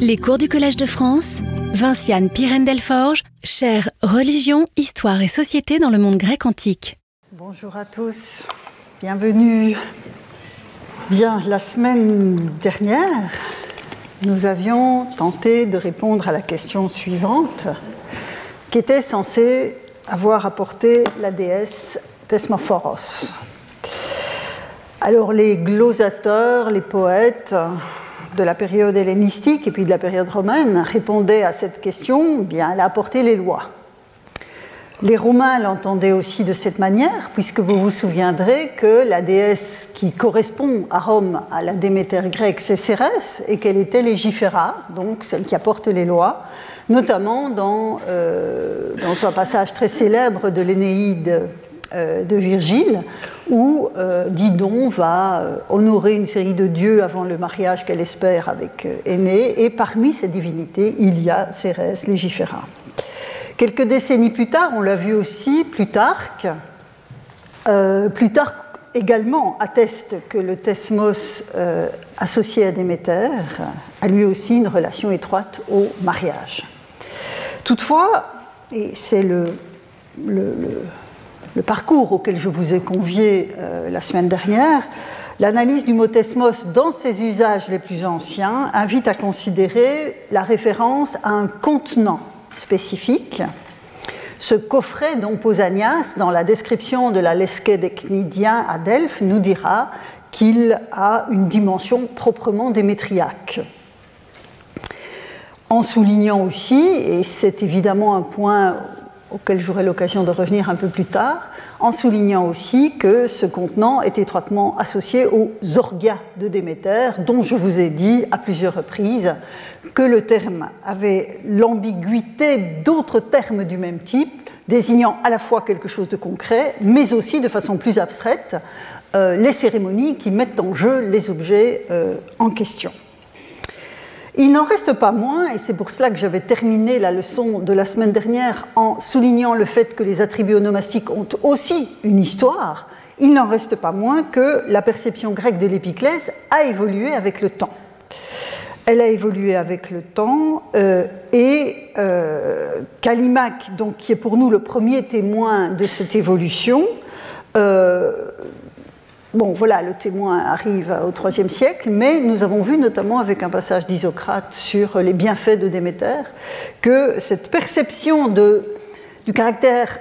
Les cours du Collège de France, Vinciane Pirène-Delforge, chère Religion, Histoire et Société dans le monde grec antique. Bonjour à tous, bienvenue. Bien, la semaine dernière, nous avions tenté de répondre à la question suivante, qui était censée avoir apporté la déesse Thesmophoros. Alors les glossateurs, les poètes de la période hellénistique et puis de la période romaine répondaient à cette question, bien elle a apporté les lois. Les Romains l'entendaient aussi de cette manière, puisque vous vous souviendrez que la déesse qui correspond à Rome à la Déméter grecque, c'est Cérès, et qu'elle était légiféra, donc celle qui apporte les lois, notamment dans, euh, dans un passage très célèbre de l'Énéide de Virgile, où euh, Didon va euh, honorer une série de dieux avant le mariage qu'elle espère avec Aîné, et parmi ces divinités, il y a Cérès Légiféra. Quelques décennies plus tard, on l'a vu aussi, Plutarque, Plutarque également atteste que le thesmos associé à Déméter a lui aussi une relation étroite au mariage. Toutefois, et c'est le parcours auquel je vous ai convié euh, la semaine dernière, l'analyse du mot thesmos dans ses usages les plus anciens invite à considérer la référence à un contenant spécifique. Ce coffret dont Pausanias, dans la description de la lesquée des Cnidiens à Delphes, nous dira qu'il a une dimension proprement démétriaque. En soulignant aussi, et c'est évidemment un point auquel j'aurai l'occasion de revenir un peu plus tard, en soulignant aussi que ce contenant est étroitement associé aux orgias de Déméter, dont je vous ai dit à plusieurs reprises que le terme avait l'ambiguïté d'autres termes du même type, désignant à la fois quelque chose de concret, mais aussi de façon plus abstraite euh, les cérémonies qui mettent en jeu les objets euh, en question. Il n'en reste pas moins, et c'est pour cela que j'avais terminé la leçon de la semaine dernière en soulignant le fait que les attributs onomastiques ont aussi une histoire, il n'en reste pas moins que la perception grecque de l'épiclèse a évolué avec le temps. Elle a évolué avec le temps euh, et euh, donc, qui est pour nous le premier témoin de cette évolution, euh, Bon, voilà, le témoin arrive au IIIe siècle, mais nous avons vu notamment avec un passage d'Isocrate sur les bienfaits de Déméter que cette perception du caractère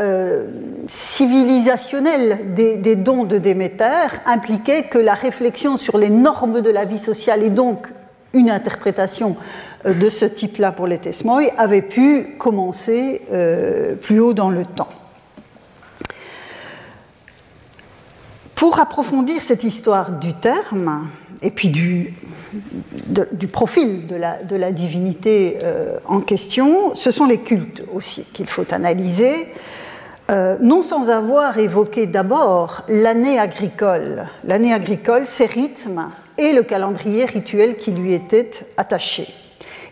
euh, civilisationnel des, dons de Déméter impliquait que la réflexion sur les normes de la vie sociale et donc une interprétation euh, de ce type-là pour les Tesmoi avait pu commencer euh, plus haut dans le temps. Pour approfondir cette histoire du terme et puis du, profil de la, de la divinité euh, en question, ce sont les cultes aussi qu'il faut analyser, euh, non sans avoir évoqué d'abord l'année agricole, l'année agricole, ses rythmes et le calendrier rituel qui lui était attaché.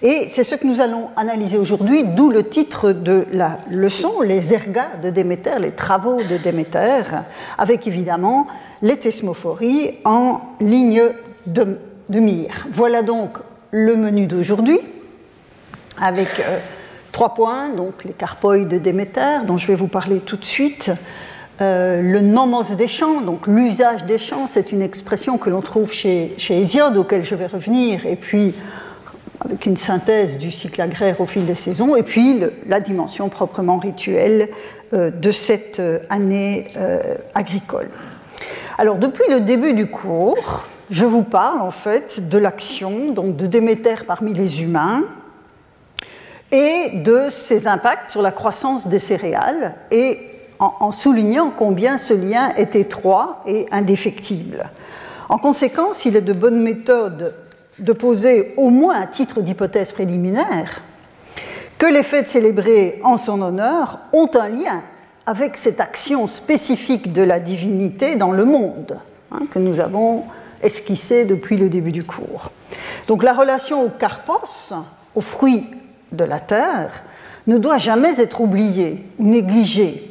Et c'est ce que nous allons analyser aujourd'hui, d'où le titre de la leçon, les ergas de Déméter, les travaux de Déméter, avec évidemment les thesmophories en ligne de, mire. Voilà donc le menu d'aujourd'hui, avec euh, trois points, donc les carpoïs de Déméter, dont je vais vous parler tout de suite. Euh, le nomos des champs, donc l'usage des champs, c'est une expression que l'on trouve chez, chez Hésiode, auquel je vais revenir, et puis avec une synthèse du cycle agraire au fil des saisons, et puis la dimension proprement rituelle euh, de cette euh, année euh, agricole. Alors, depuis le début du cours, je vous parle en fait de l'action donc de Déméter parmi les humains et de ses impacts sur la croissance des céréales, et en, en soulignant combien ce lien est étroit et indéfectible. En conséquence, il est de bonne méthode de poser au moins à titre d'hypothèse préliminaire que les fêtes célébrées en son honneur ont un lien avec cette action spécifique de la divinité dans le monde hein, que nous avons esquissé depuis le début du cours. Donc la relation au carpos, aux fruits de la terre, ne doit jamais être oubliée ou négligée.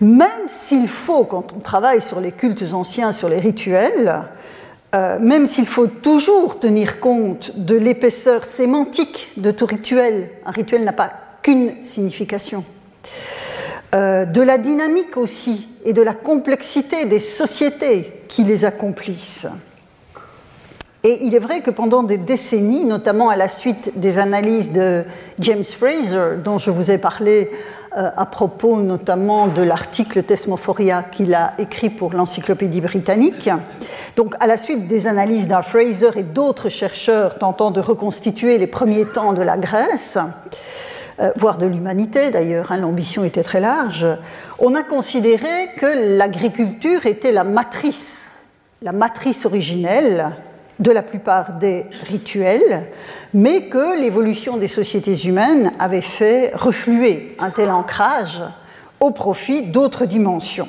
Même s'il faut, quand on travaille sur les cultes anciens, sur les rituels, euh, même s'il faut toujours tenir compte de l'épaisseur sémantique de tout rituel, un rituel n'a pas qu'une signification, euh, de la dynamique aussi et de la complexité des sociétés qui les accomplissent. Et il est vrai que pendant des décennies, notamment à la suite des analyses de James Fraser, dont je vous ai parlé à propos notamment de l'article Thesmophoria qu'il a écrit pour l'Encyclopédie britannique, donc à la suite des analyses d'un Fraser et d'autres chercheurs tentant de reconstituer les premiers temps de la Grèce, euh, voire de l'humanité d'ailleurs, hein, l'ambition était très large, on a considéré que l'agriculture était la matrice, la matrice originelle de la plupart des rituels, mais que l'évolution des sociétés humaines avait fait refluer un tel ancrage au profit d'autres dimensions.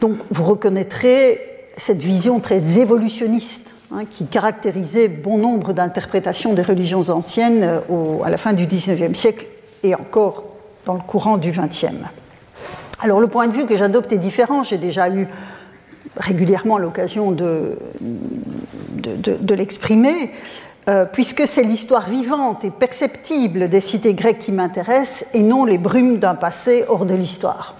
Donc vous reconnaîtrez cette vision très évolutionniste hein, qui caractérisait bon nombre d'interprétations des religions anciennes euh, à la fin du XIXe siècle et encore dans le courant du XXe. Alors le point de vue que j'adopte est différent. J'ai déjà eu régulièrement l'occasion de, de, l'exprimer, euh, puisque c'est l'histoire vivante et perceptible des cités grecques qui m'intéresse et non les brumes d'un passé hors de l'histoire.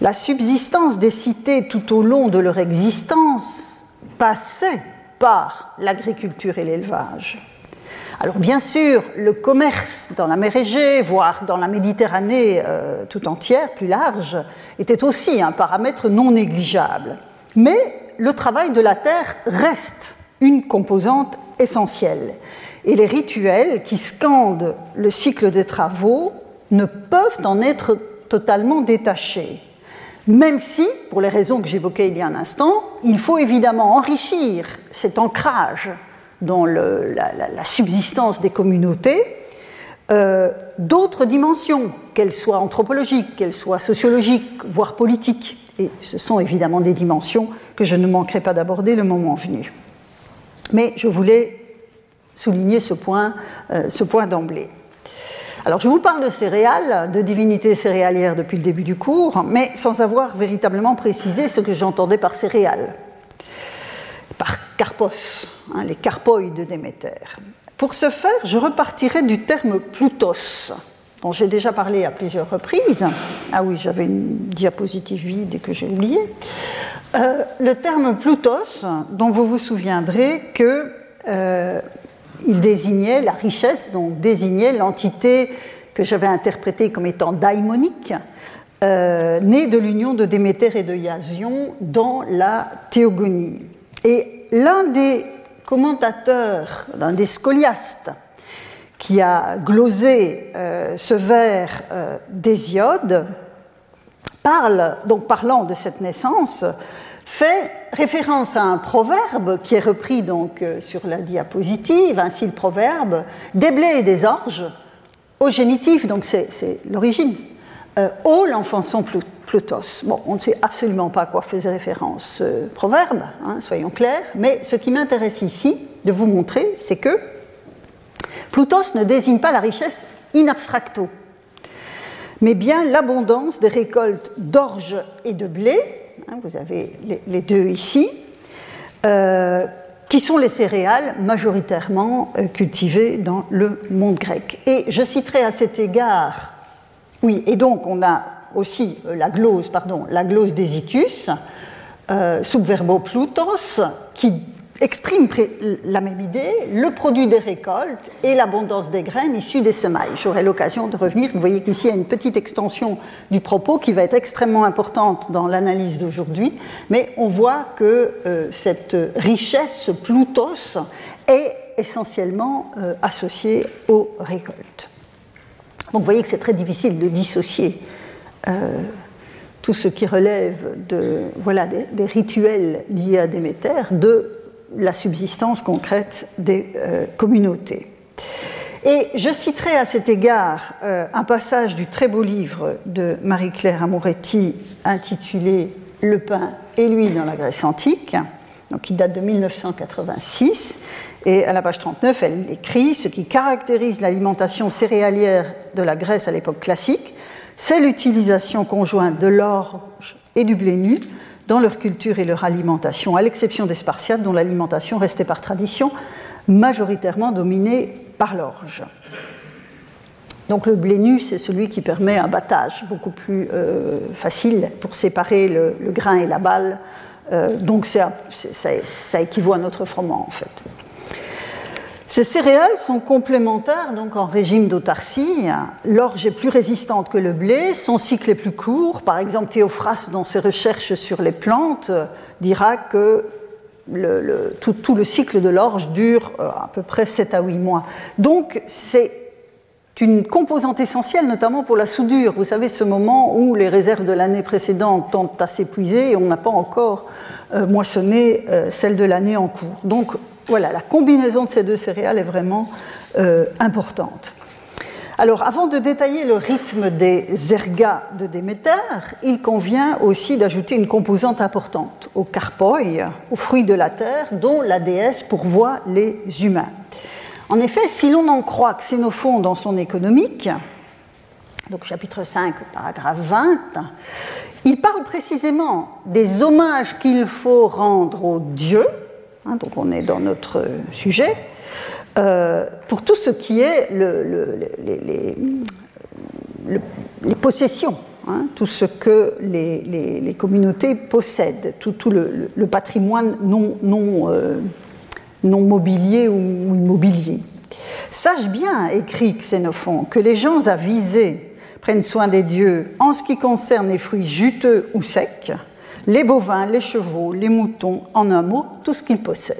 La subsistance des cités tout au long de leur existence passait par l'agriculture et l'élevage. Alors bien sûr, le commerce dans la mer Égée, voire dans la Méditerranée euh, tout entière, plus large, était aussi un paramètre non négligeable. Mais le travail de la terre reste une composante essentielle. Et les rituels qui scandent le cycle des travaux ne peuvent en être totalement détachés. Même si, pour les raisons que j'évoquais il y a un instant, il faut évidemment enrichir cet ancrage dans la, subsistance des communautés euh, d'autres dimensions, qu'elles soient anthropologiques, qu'elles soient sociologiques, voire politiques. Et ce sont évidemment des dimensions que je ne manquerai pas d'aborder le moment venu. Mais je voulais souligner ce point, euh, point d'emblée. Alors je vous parle de céréales, de divinités céréalières depuis le début du cours, mais sans avoir véritablement précisé ce que j'entendais par céréales, par carpos, hein, les carpoïdes de Déméter. Pour ce faire, je repartirai du terme Plutos, dont j'ai déjà parlé à plusieurs reprises. Ah oui, j'avais une diapositive vide et que j'ai oublié. Euh, le terme Plutos, dont vous vous souviendrez que euh, il désignait la richesse, donc désignait l'entité que j'avais interprétée comme étant daimonique, euh, née de l'union de Déméter et de Iasion dans la théogonie. Et l'un des commentateur, d'un des scoliastes, qui a glosé euh, ce vers euh, d'Hésiode, parle, donc parlant de cette naissance, fait référence à un proverbe qui est repris donc euh, sur la diapositive, ainsi le proverbe des blés et des orges au génitif, donc c'est l'origine. ô l'enfant son Plutos. Bon, on ne sait absolument pas à quoi faisait référence ce proverbe, hein, soyons clairs, mais ce qui m'intéresse ici de vous montrer, c'est que Plutos ne désigne pas la richesse in abstracto, mais bien l'abondance des récoltes d'orge et de blé, hein, vous avez les, deux ici, euh, qui sont les céréales majoritairement euh, cultivées dans le monde grec. Et je citerai à cet égard, oui, et donc on a aussi euh, la glose, pardon, la glose d'Hésicus, euh, subverbo plutos, qui exprime la même idée, le produit des récoltes et l'abondance des graines issues des semailles. J'aurai l'occasion de revenir. Vous voyez qu'ici, il y a une petite extension du propos qui va être extrêmement importante dans l'analyse d'aujourd'hui, mais on voit que euh, cette richesse, plutos, est essentiellement euh, associée aux récoltes. Donc vous voyez que c'est très difficile de dissocier tout ce qui relève de, voilà, des, rituels liés à Déméter de la subsistance concrète des euh, communautés. Et je citerai à cet égard euh, un passage du très beau livre de Marie-Claire Amoretti intitulé Le pain et l'huile dans la Grèce antique, donc qui date de 1986. Et à la page 39, elle écrit Ce qui caractérise l'alimentation céréalière de la Grèce à l'époque classique, c'est l'utilisation conjointe de l'orge et du blé nu dans leur culture et leur alimentation, à l'exception des Spartiates dont l'alimentation restait par tradition majoritairement dominée par l'orge. Donc le blé nu, c'est celui qui permet un battage beaucoup plus euh, facile pour séparer le, grain et la balle. Euh, donc ça, ça, équivaut à notre froment en fait. Ces céréales sont complémentaires donc en régime d'autarcie. L'orge est plus résistante que le blé, son cycle est plus court. Par exemple, Théophraste, dans ses recherches sur les plantes, dira que tout, le cycle de l'orge dure euh, à peu près 7 à 8 mois. Donc c'est une composante essentielle, notamment pour la soudure. Vous savez, ce moment où les réserves de l'année précédente tendent à s'épuiser et on n'a pas encore euh, moissonné euh, celle de l'année en cours. Donc voilà, la combinaison de ces deux céréales est vraiment euh, importante. Alors, avant de détailler le rythme des ergas de Déméter, il convient aussi d'ajouter une composante importante, au carpoi, aux fruits de la terre, dont la déesse pourvoit les humains. En effet, si l'on en croit Xénophon dans son économique, donc chapitre 5, paragraphe 20, il parle précisément des hommages qu'il faut rendre aux dieux, hein, donc on est dans notre sujet, euh, pour tout ce qui est les, possessions, hein, tout ce que les, communautés possèdent, tout, le, patrimoine non, non euh, non mobilier ou immobilier. Sache bien, écrit Xénophon, que les gens avisés prennent soin des dieux en ce qui concerne les fruits juteux ou secs, les bovins, les chevaux, les moutons, en un mot, tout ce qu'ils possèdent.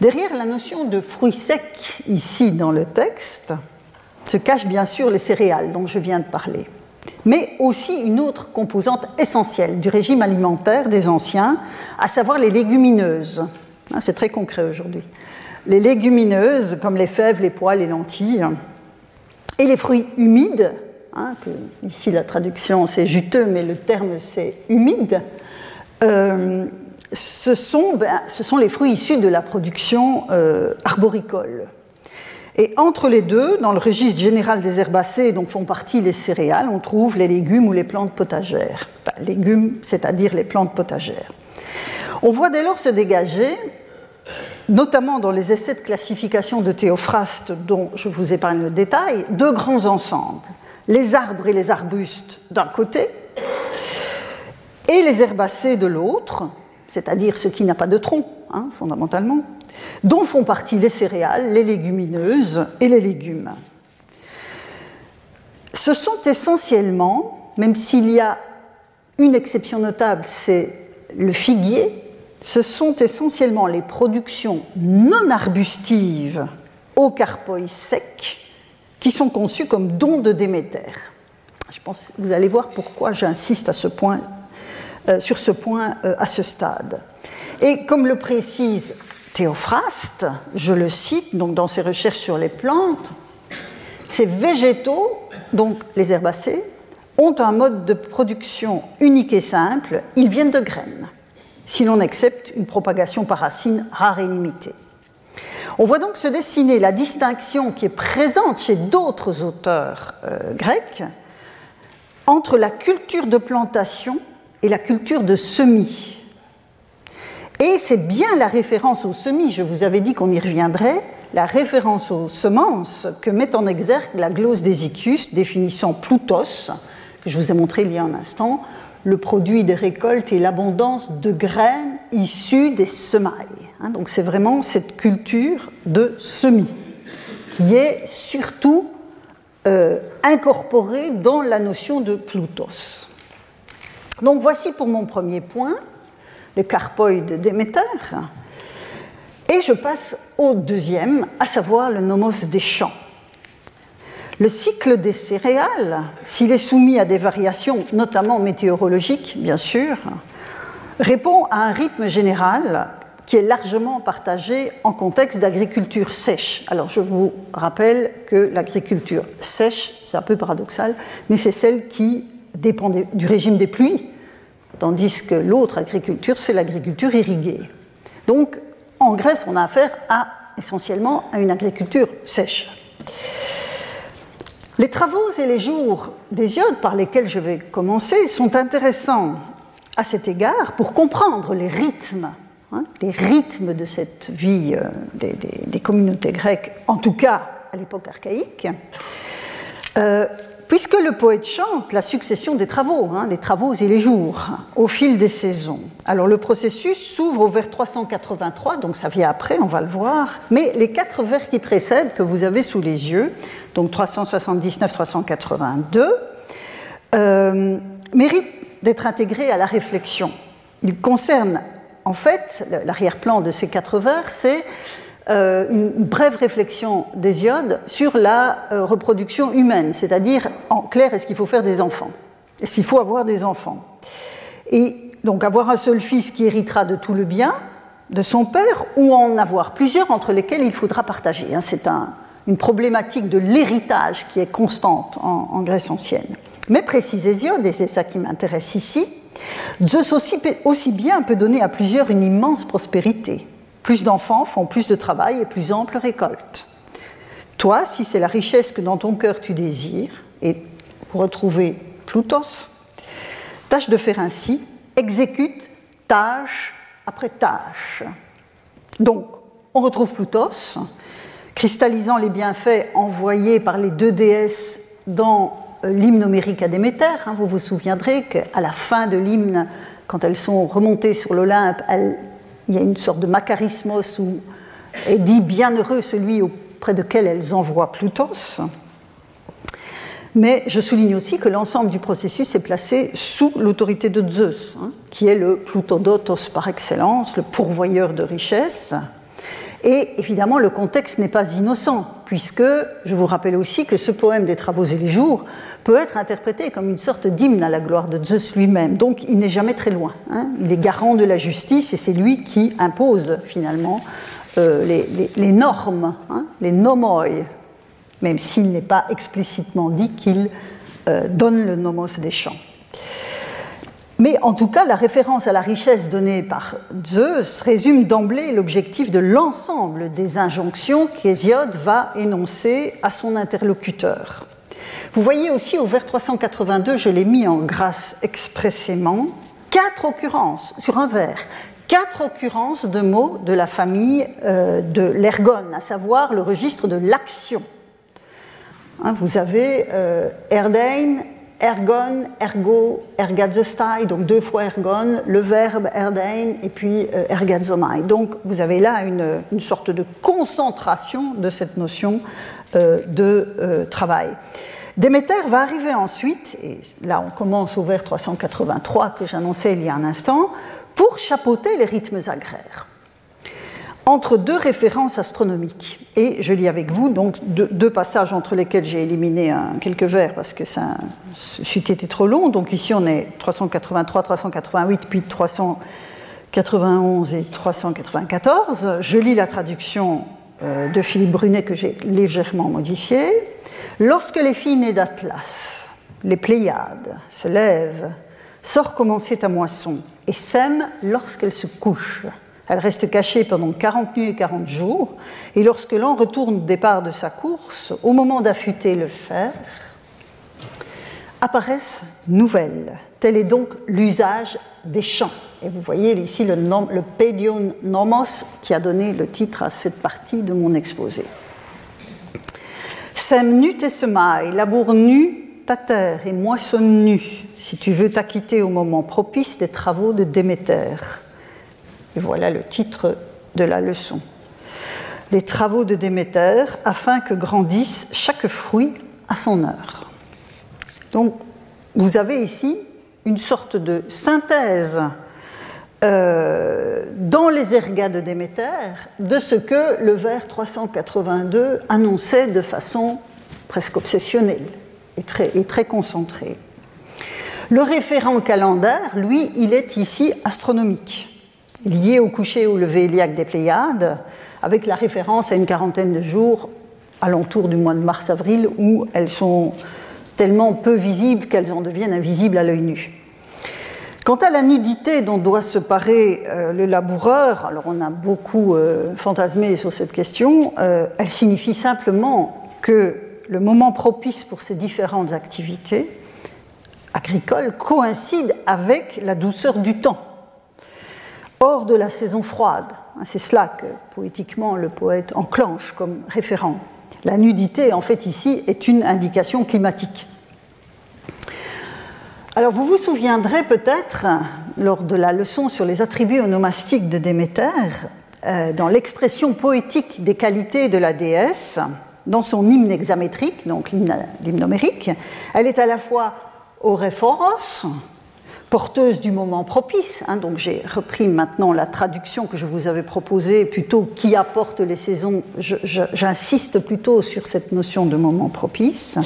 Derrière la notion de fruits secs, ici dans le texte, se cachent bien sûr les céréales dont je viens de parler, mais aussi une autre composante essentielle du régime alimentaire des anciens, à savoir les légumineuses, Hein, c'est très concret aujourd'hui. Les légumineuses, comme les fèves, les pois, les lentilles, et les fruits humides, hein, ici la traduction c'est juteux, mais le terme c'est humide, euh, ce, sont, ben, ce, sont, les fruits issus de la production euh, arboricole. Et entre les deux, dans le registre général des herbacées dont font partie les céréales, on trouve les légumes ou les plantes potagères. Légumes, c'est-à-dire les plantes potagères. On voit dès lors se dégager, notamment dans les essais de classification de Théophraste dont je vous épargne le détail, deux grands ensembles. Les arbres et les arbustes d'un côté et les herbacées de l'autre, c'est-à-dire ce qui n'a pas de tronc, hein, fondamentalement, dont font partie les céréales, les légumineuses et les légumes. Ce sont essentiellement, même s'il y a une exception notable, c'est le figuier, ce sont essentiellement les productions non arbustives au carpoi sec qui sont conçues comme dons de Déméter. Je pense vous allez voir pourquoi j'insiste euh, sur ce point euh, à ce stade. Et comme le précise Théophraste, je le cite dans ses recherches sur les plantes, ces végétaux, donc les herbacées, ont un mode de production unique et simple, ils viennent de graines si l'on accepte une propagation par racine rare et limitée. On voit donc se dessiner la distinction qui est présente chez d'autres auteurs euh, grecs entre la culture de plantation et la culture de semis. Et c'est bien la référence aux semis, je vous avais dit qu'on y reviendrait, la référence aux semences que met en exergue la glose d'Hésychius définissant Plutos, que je vous ai montré il y a un instant, le produit des récoltes et l'abondance de graines issues des semailles. Hein. donc c'est vraiment cette culture de semis qui est surtout euh, incorporée dans la notion de Plutos. Donc voici pour mon premier point, le carpoïde de Déméter. Et je passe au deuxième, à savoir le nomos des champs. Le cycle des céréales, s'il est soumis à des variations, notamment météorologiques, bien sûr, répond à un rythme général qui est largement partagé en contexte d'agriculture sèche. Alors je vous rappelle que l'agriculture sèche, c'est un peu paradoxal, mais c'est celle qui dépend du régime des pluies, tandis que l'autre agriculture, c'est l'agriculture irriguée. Donc en Grèce, on a affaire essentiellement à une agriculture sèche. Les travaux et les jours d'Hésiode par lesquels je vais commencer sont intéressants à cet égard, pour comprendre les rythmes, hein, les rythmes de cette vie euh, des, communautés grecques, en tout cas à l'époque archaïque, euh, puisque le poète chante la succession des travaux, hein, les travaux et les jours, au fil des saisons. Alors le processus s'ouvre au vers 383, donc ça vient après, on va le voir, mais les quatre vers qui précèdent, que vous avez sous les yeux, donc 379-382, euh, méritent d'être intégrés à la réflexion. Ils concernent, en fait, l'arrière-plan de ces quatre vers, c'est euh, une brève réflexion d'Hésiode sur la euh, reproduction humaine, c'est-à-dire, en clair, est-ce qu'il faut faire des enfants? Est-ce qu'il faut avoir des enfants? Et donc avoir un seul fils qui héritera de tout le bien de son père, ou en avoir plusieurs entre lesquels il faudra partager. Hein. C'est une problématique de l'héritage qui est constante en, Grèce ancienne. Mais précise Hésiode, et c'est ça qui m'intéresse ici, Zeus aussi, bien peut donner à plusieurs une immense prospérité. Plus d'enfants font plus de travail et plus ample récolte. Toi, si c'est la richesse que dans ton cœur tu désires, et pour retrouver Plutos, tâche de faire ainsi, exécute tâche après tâche. Donc, on retrouve Plutos, cristallisant les bienfaits envoyés par les deux déesses dans l'hymne homérique à Déméter. Hein. vous vous souviendrez qu'à la fin de l'hymne, quand elles sont remontées sur l'Olympe, il y a une sorte de macarismos où est dit bienheureux celui auprès de quel elles envoient Plutos. Mais je souligne aussi que l'ensemble du processus est placé sous l'autorité de Zeus, hein, qui est le Plutodotos par excellence, le pourvoyeur de richesses. Et évidemment, le contexte n'est pas innocent, puisque je vous rappelle aussi que ce poème des Travaux et les Jours peut être interprété comme une sorte d'hymne à la gloire de Zeus lui-même. Donc il n'est jamais très loin. Hein. Il est garant de la justice et c'est lui qui impose finalement euh, les, normes, hein, les nomoi, même s'il n'est pas explicitement dit qu'il euh, donne le nomos des champs. Mais en tout cas, la référence à la richesse donnée par Zeus résume d'emblée l'objectif de l'ensemble des injonctions qu'Hésiode va énoncer à son interlocuteur. Vous voyez aussi au vers 382, je l'ai mis en grâce expressément, quatre occurrences sur un vers, quatre occurrences de mots de la famille euh, de l'ergone, à savoir le registre de l'action. Hein, vous avez euh, ergon, ergo, ergazostai, donc deux fois ergon, le verbe erdein et puis euh, ergazomai. Donc vous avez là une, sorte de concentration de cette notion euh, de euh, travail. Déméter va arriver ensuite, et là on commence au vers 383 que j'annonçais il y a un instant, pour chapeauter les rythmes agraires entre deux références astronomiques. Et je lis avec vous donc deux, passages entre lesquels j'ai éliminé quelques vers parce que ça c'eût été trop long. Donc ici on est 383, 388, puis 391 et 394. Je lis la traduction euh, de Philippe Brunet que j'ai légèrement modifiée. Lorsque les filles nées d'Atlas, les Pléiades, se lèvent, sort commencer ta moisson et sème lorsqu'elles se couchent elle reste cachée pendant 40 nuits et 40 jours, et lorsque l'on retourne au départ de sa course, au moment d'affûter le fer, apparaissent nouvelles. Tel est donc l'usage des chants. Et vous voyez ici le, Pédion Nomos qui a donné le titre à cette partie de mon exposé. Sème nu tes semailles, laboure nu ta terre et moissonne nu, si tu veux t'acquitter au moment propice des travaux de Déméter. Et voilà le titre de la leçon. Les travaux de Déméter afin que grandisse chaque fruit à son heure. Donc, vous avez ici une sorte de synthèse euh, dans les ergas de Déméter de ce que le vers 382 annonçait de façon presque obsessionnelle et très, et très concentrée. Le référent calendaire, lui, il est ici astronomique lié au coucher ou lever iliaque des Pléiades, avec la référence à une quarantaine de jours alentour du mois de mars-avril où elles sont tellement peu visibles qu'elles en deviennent invisibles à l'œil nu. Quant à la nudité dont doit se parer euh, le laboureur, alors on a beaucoup euh, fantasmé sur cette question, euh, elle signifie simplement que le moment propice pour ces différentes activités agricole coïncide avec la douceur du temps, hors de la saison froide. C'est cela que poétiquement le poète enclenche comme référent. La nudité, en fait, ici, est une indication climatique. Alors, vous vous souviendrez peut-être, lors de la leçon sur les attributs onomastiques de Déméter, euh, dans l'expression poétique des qualités de la déesse, dans son hymne hexamétrique, donc l'hymne homérique, elle est à la fois Orephoros, porteuse du moment propice. Hein, donc j'ai repris maintenant la traduction que je vous avais proposée, plutôt qui apporte les saisons. J'insiste plutôt sur cette notion de moment propice.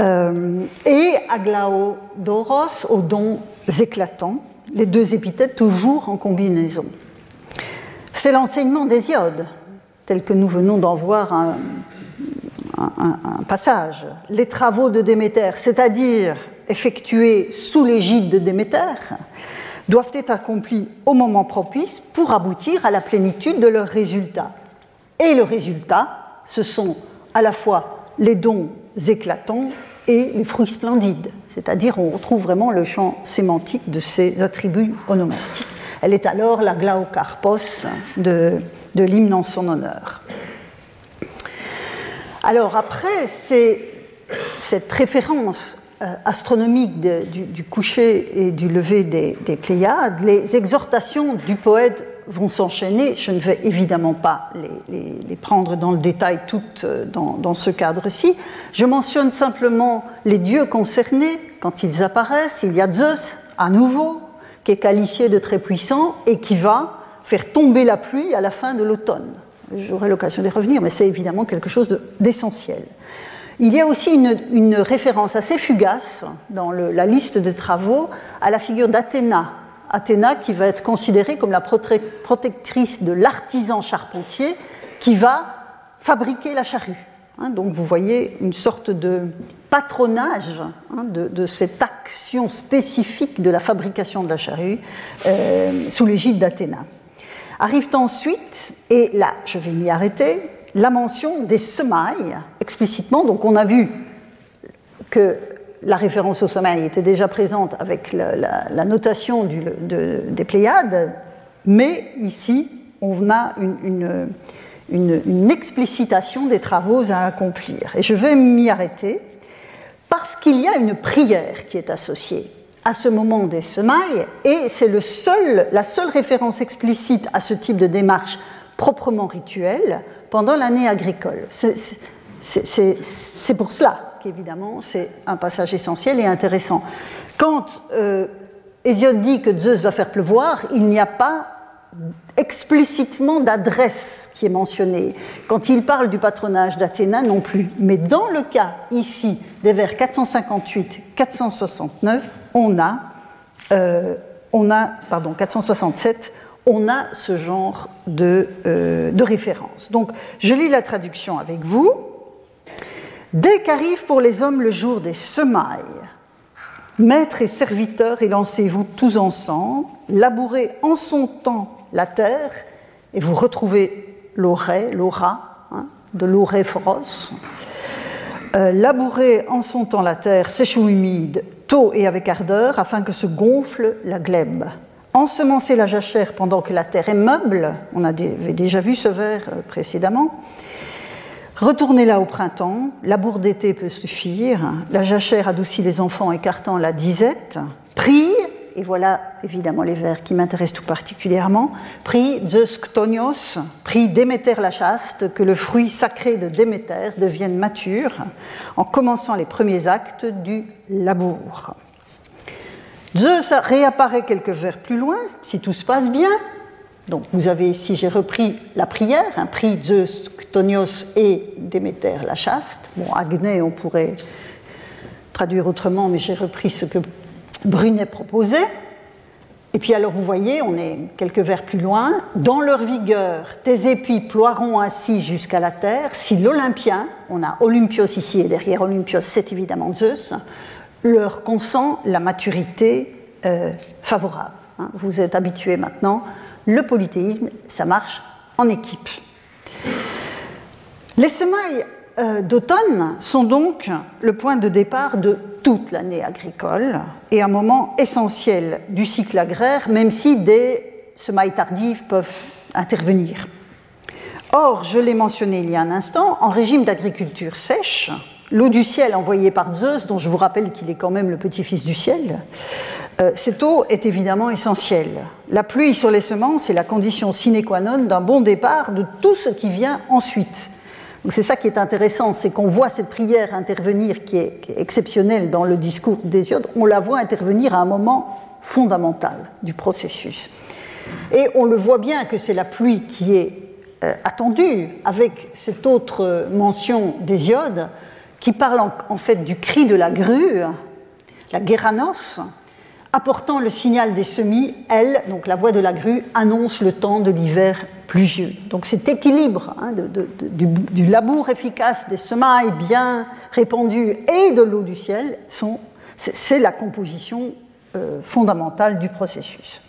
Euh, et Aglaodoros aux dons éclatants, les deux épithètes toujours en combinaison. C'est l'enseignement d'Hésiode, tel que nous venons d'en voir un, passage. Les travaux de Déméter, c'est-à-dire effectués sous l'égide de Déméter, doivent être accomplis au moment propice pour aboutir à la plénitude de leurs résultats. Et le résultat, ce sont à la fois les dons éclatants et les fruits splendides, c'est-à-dire on retrouve vraiment le champ sémantique de ces attributs onomastiques. Elle est alors la glaucarpos de, de l'hymne en son honneur. Alors après, cette référence euh, astronomique du, coucher et du lever des, Pléiades, les exhortations du poète vont s'enchaîner. Je ne vais évidemment pas les, prendre dans le détail toutes euh, dans, ce cadre-ci. Je mentionne simplement les dieux concernés quand ils apparaissent. Il y a Zeus, à nouveau, qui est qualifié de très puissant et qui va faire tomber la pluie à la fin de l'automne. J'aurai l'occasion d'y revenir, mais c'est évidemment quelque chose d'essentiel. Il y a aussi une, référence assez fugace dans la liste des travaux à la figure d'Athéna. Athéna qui va être considérée comme la protectrice de l'artisan charpentier qui va fabriquer la charrue. Hein, donc vous voyez une sorte de patronage hein, de, cette action spécifique de la fabrication de la charrue euh, sous l'égide d'Athéna. Arrive ensuite, et là je vais m'y arrêter, la mention des semailles explicitement. Donc on a vu que la référence au sommeil était déjà présente avec la, notation des Pléiades, mais ici on a une, explicitation des travaux à accomplir. Et je vais m'y arrêter parce qu'il y a une prière qui est associée à ce moment des semailles, et c'est seul, la seule référence explicite à ce type de démarche proprement rituelle pendant l'année agricole. C'est pour cela qu'évidemment c'est un passage essentiel et intéressant. Quand euh, Hésiode dit que Zeus va faire pleuvoir, il n'y a pas explicitement d'adresse qui est mentionnée. Quand il parle du patronage d'Athéna non plus. Mais dans le cas ici des vers 458-469, on a, euh, on a, pardon, 467, on a ce genre de, euh, de référence. Donc, je lis la traduction avec vous. Dès qu'arrive pour les hommes le jour des semailles, maîtres et serviteurs, élancez-vous tous ensemble, labourez en son temps la terre, et vous retrouvez l'orée, l'aura, hein, de l'orée foros. Euh, labourez en son temps la terre, sèche ou humide, tôt et avec ardeur, afin que se gonfle la glèbe ensemencer la jachère pendant que la terre est meuble, on avait déjà vu ce vers euh, précédemment, Retournez-la au printemps, la bourre d'été peut suffire, la jachère adoucit les enfants écartant la disette, prie, et voilà évidemment les vers qui m'intéressent tout particulièrement, prie Zeus Ktonios, prie Déméter la chaste, que le fruit sacré de Déméter devienne mature, en commençant les premiers actes du labour. Zeus réapparaît quelques vers plus loin, si tout se passe bien. Donc vous avez ici, j'ai repris la prière, un prix Zeus, Ktonios et Déméter la chaste. Bon, Agné, on pourrait traduire autrement, mais j'ai repris ce que Brunet proposait. Et puis alors vous voyez, on est quelques vers plus loin. Dans leur vigueur, tes épis ploieront ainsi jusqu'à la terre. Si l'Olympien, on a Olympios ici et derrière Olympios, c'est évidemment Zeus, leur consent la maturité euh, favorable. Hein. Vous êtes habitués maintenant, le polythéisme, ça marche en équipe. Les semailles euh, d'automne sont donc le point de départ de toute l'année agricole et un moment essentiel du cycle agraire, même si des semailles tardives peuvent intervenir. Or, je l'ai mentionné il y a un instant, en régime d'agriculture sèche, l'eau du ciel envoyée par Zeus, dont je vous rappelle qu'il est quand même le petit-fils du ciel, euh, cette eau est évidemment essentielle. La pluie sur les semences est la condition sine qua non d'un bon départ de tout ce qui vient ensuite. C'est ça qui est intéressant, c'est qu'on voit cette prière intervenir qui est, exceptionnelle dans le discours d'Hésiode, on la voit intervenir à un moment fondamental du processus. Et on le voit bien que c'est la pluie qui est euh, attendue avec cette autre mention d'Hésiode qui parle en, fait du cri de la grue, la guéranos, apportant le signal des semis, elle, donc la voix de la grue, annonce le temps de l'hiver pluvieux. Donc cet équilibre hein, du, labour efficace des semailles bien répandues et de l'eau du ciel, c'est la composition euh, fondamentale du processus.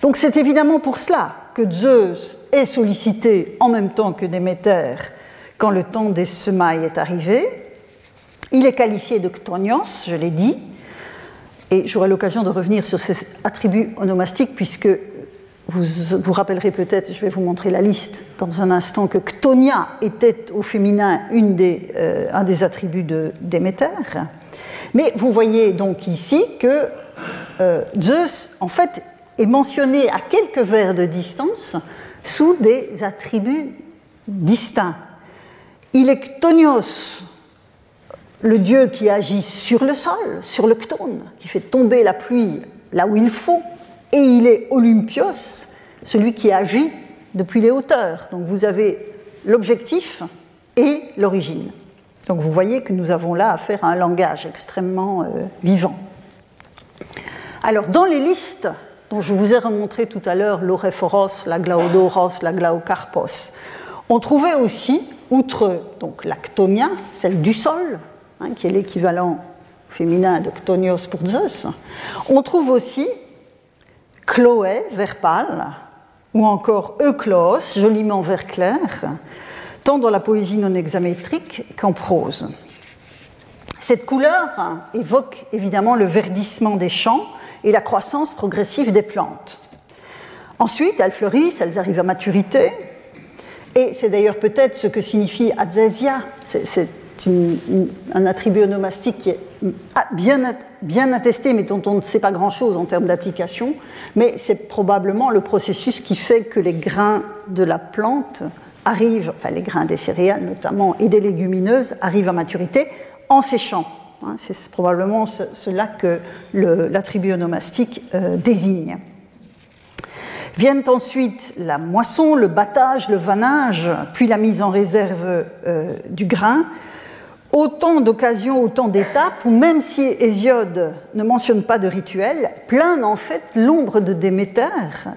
Donc c'est évidemment pour cela que Zeus est sollicité en même temps que Déméter quand le temps des semailles est arrivé. Il est qualifié de ktonios, je l'ai dit, et j'aurai l'occasion de revenir sur ces attributs onomastiques puisque vous vous rappellerez peut-être, je vais vous montrer la liste dans un instant, que Ctonia était au féminin une des, euh, un des attributs de. Mais vous voyez donc ici que euh, Zeus, en fait, est mentionné à quelques vers de distance sous des attributs distincts. Il est Ktonios, le dieu qui agit sur le sol, sur le ktone, qui fait tomber la pluie là où il faut, et il est Olympios, celui qui agit depuis les hauteurs. Donc vous avez l'objectif et l'origine. Donc vous voyez que nous avons là affaire à un langage extrêmement euh, vivant. Alors dans les listes dont je vous ai remontré tout à l'heure, l'oréphoros, la glaodoros, la glaocarpos, on trouvait aussi, outre donc l'actonia, celle du sol, Hein, qui est l'équivalent féminin de Ktonios pour Zeus, on trouve aussi Chloé, vert pâle, ou encore Euclos, joliment vert clair, tant dans la poésie non hexamétrique qu'en prose. Cette couleur évoque évidemment le verdissement des champs et la croissance progressive des plantes. Ensuite, elles fleurissent, elles arrivent à maturité, et c'est d'ailleurs peut-être ce que signifie Adzesia, un attribut onomastique qui est bien, bien attesté, mais dont on ne sait pas grand-chose en termes d'application, mais c'est probablement le processus qui fait que les grains de la plante arrivent, enfin les grains des céréales notamment, et des légumineuses arrivent à maturité en séchant. Hein, c'est probablement cela que l'attribut onomastique euh, désigne. Viennent ensuite la moisson, le battage, le vanage, puis la mise en réserve euh, du grain, autant d'occasions, autant d'étapes où même si Hésiode ne mentionne pas de rituel, plane en fait l'ombre de Déméter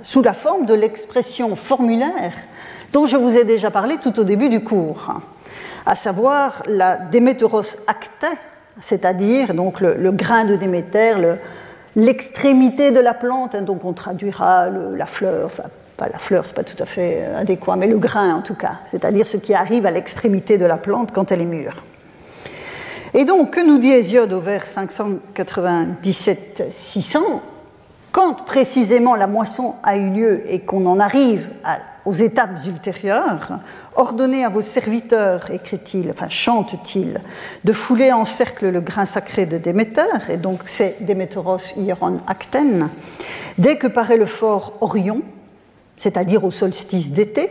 sous la forme de l'expression formulaire dont je vous ai déjà parlé tout au début du cours, à savoir la Déméteros acte, c'est-à-dire donc le, grain de Déméter, l'extrémité de la plante, hein, donc on traduira la fleur, enfin pas la fleur, c'est pas tout à fait adéquat, mais le grain en tout cas, c'est-à-dire ce qui arrive à l'extrémité de la plante quand elle est mûre. Et donc, que nous dit Hésiode au vers 597-600 Quand précisément la moisson a eu lieu et qu'on en arrive aux étapes ultérieures, ordonnez à vos serviteurs, écrit-il, enfin chante-t-il, de fouler en cercle le grain sacré de Déméter, et donc c'est Déméteros Hieron Acten, dès que paraît le fort Orion, c'est-à-dire au solstice d'été,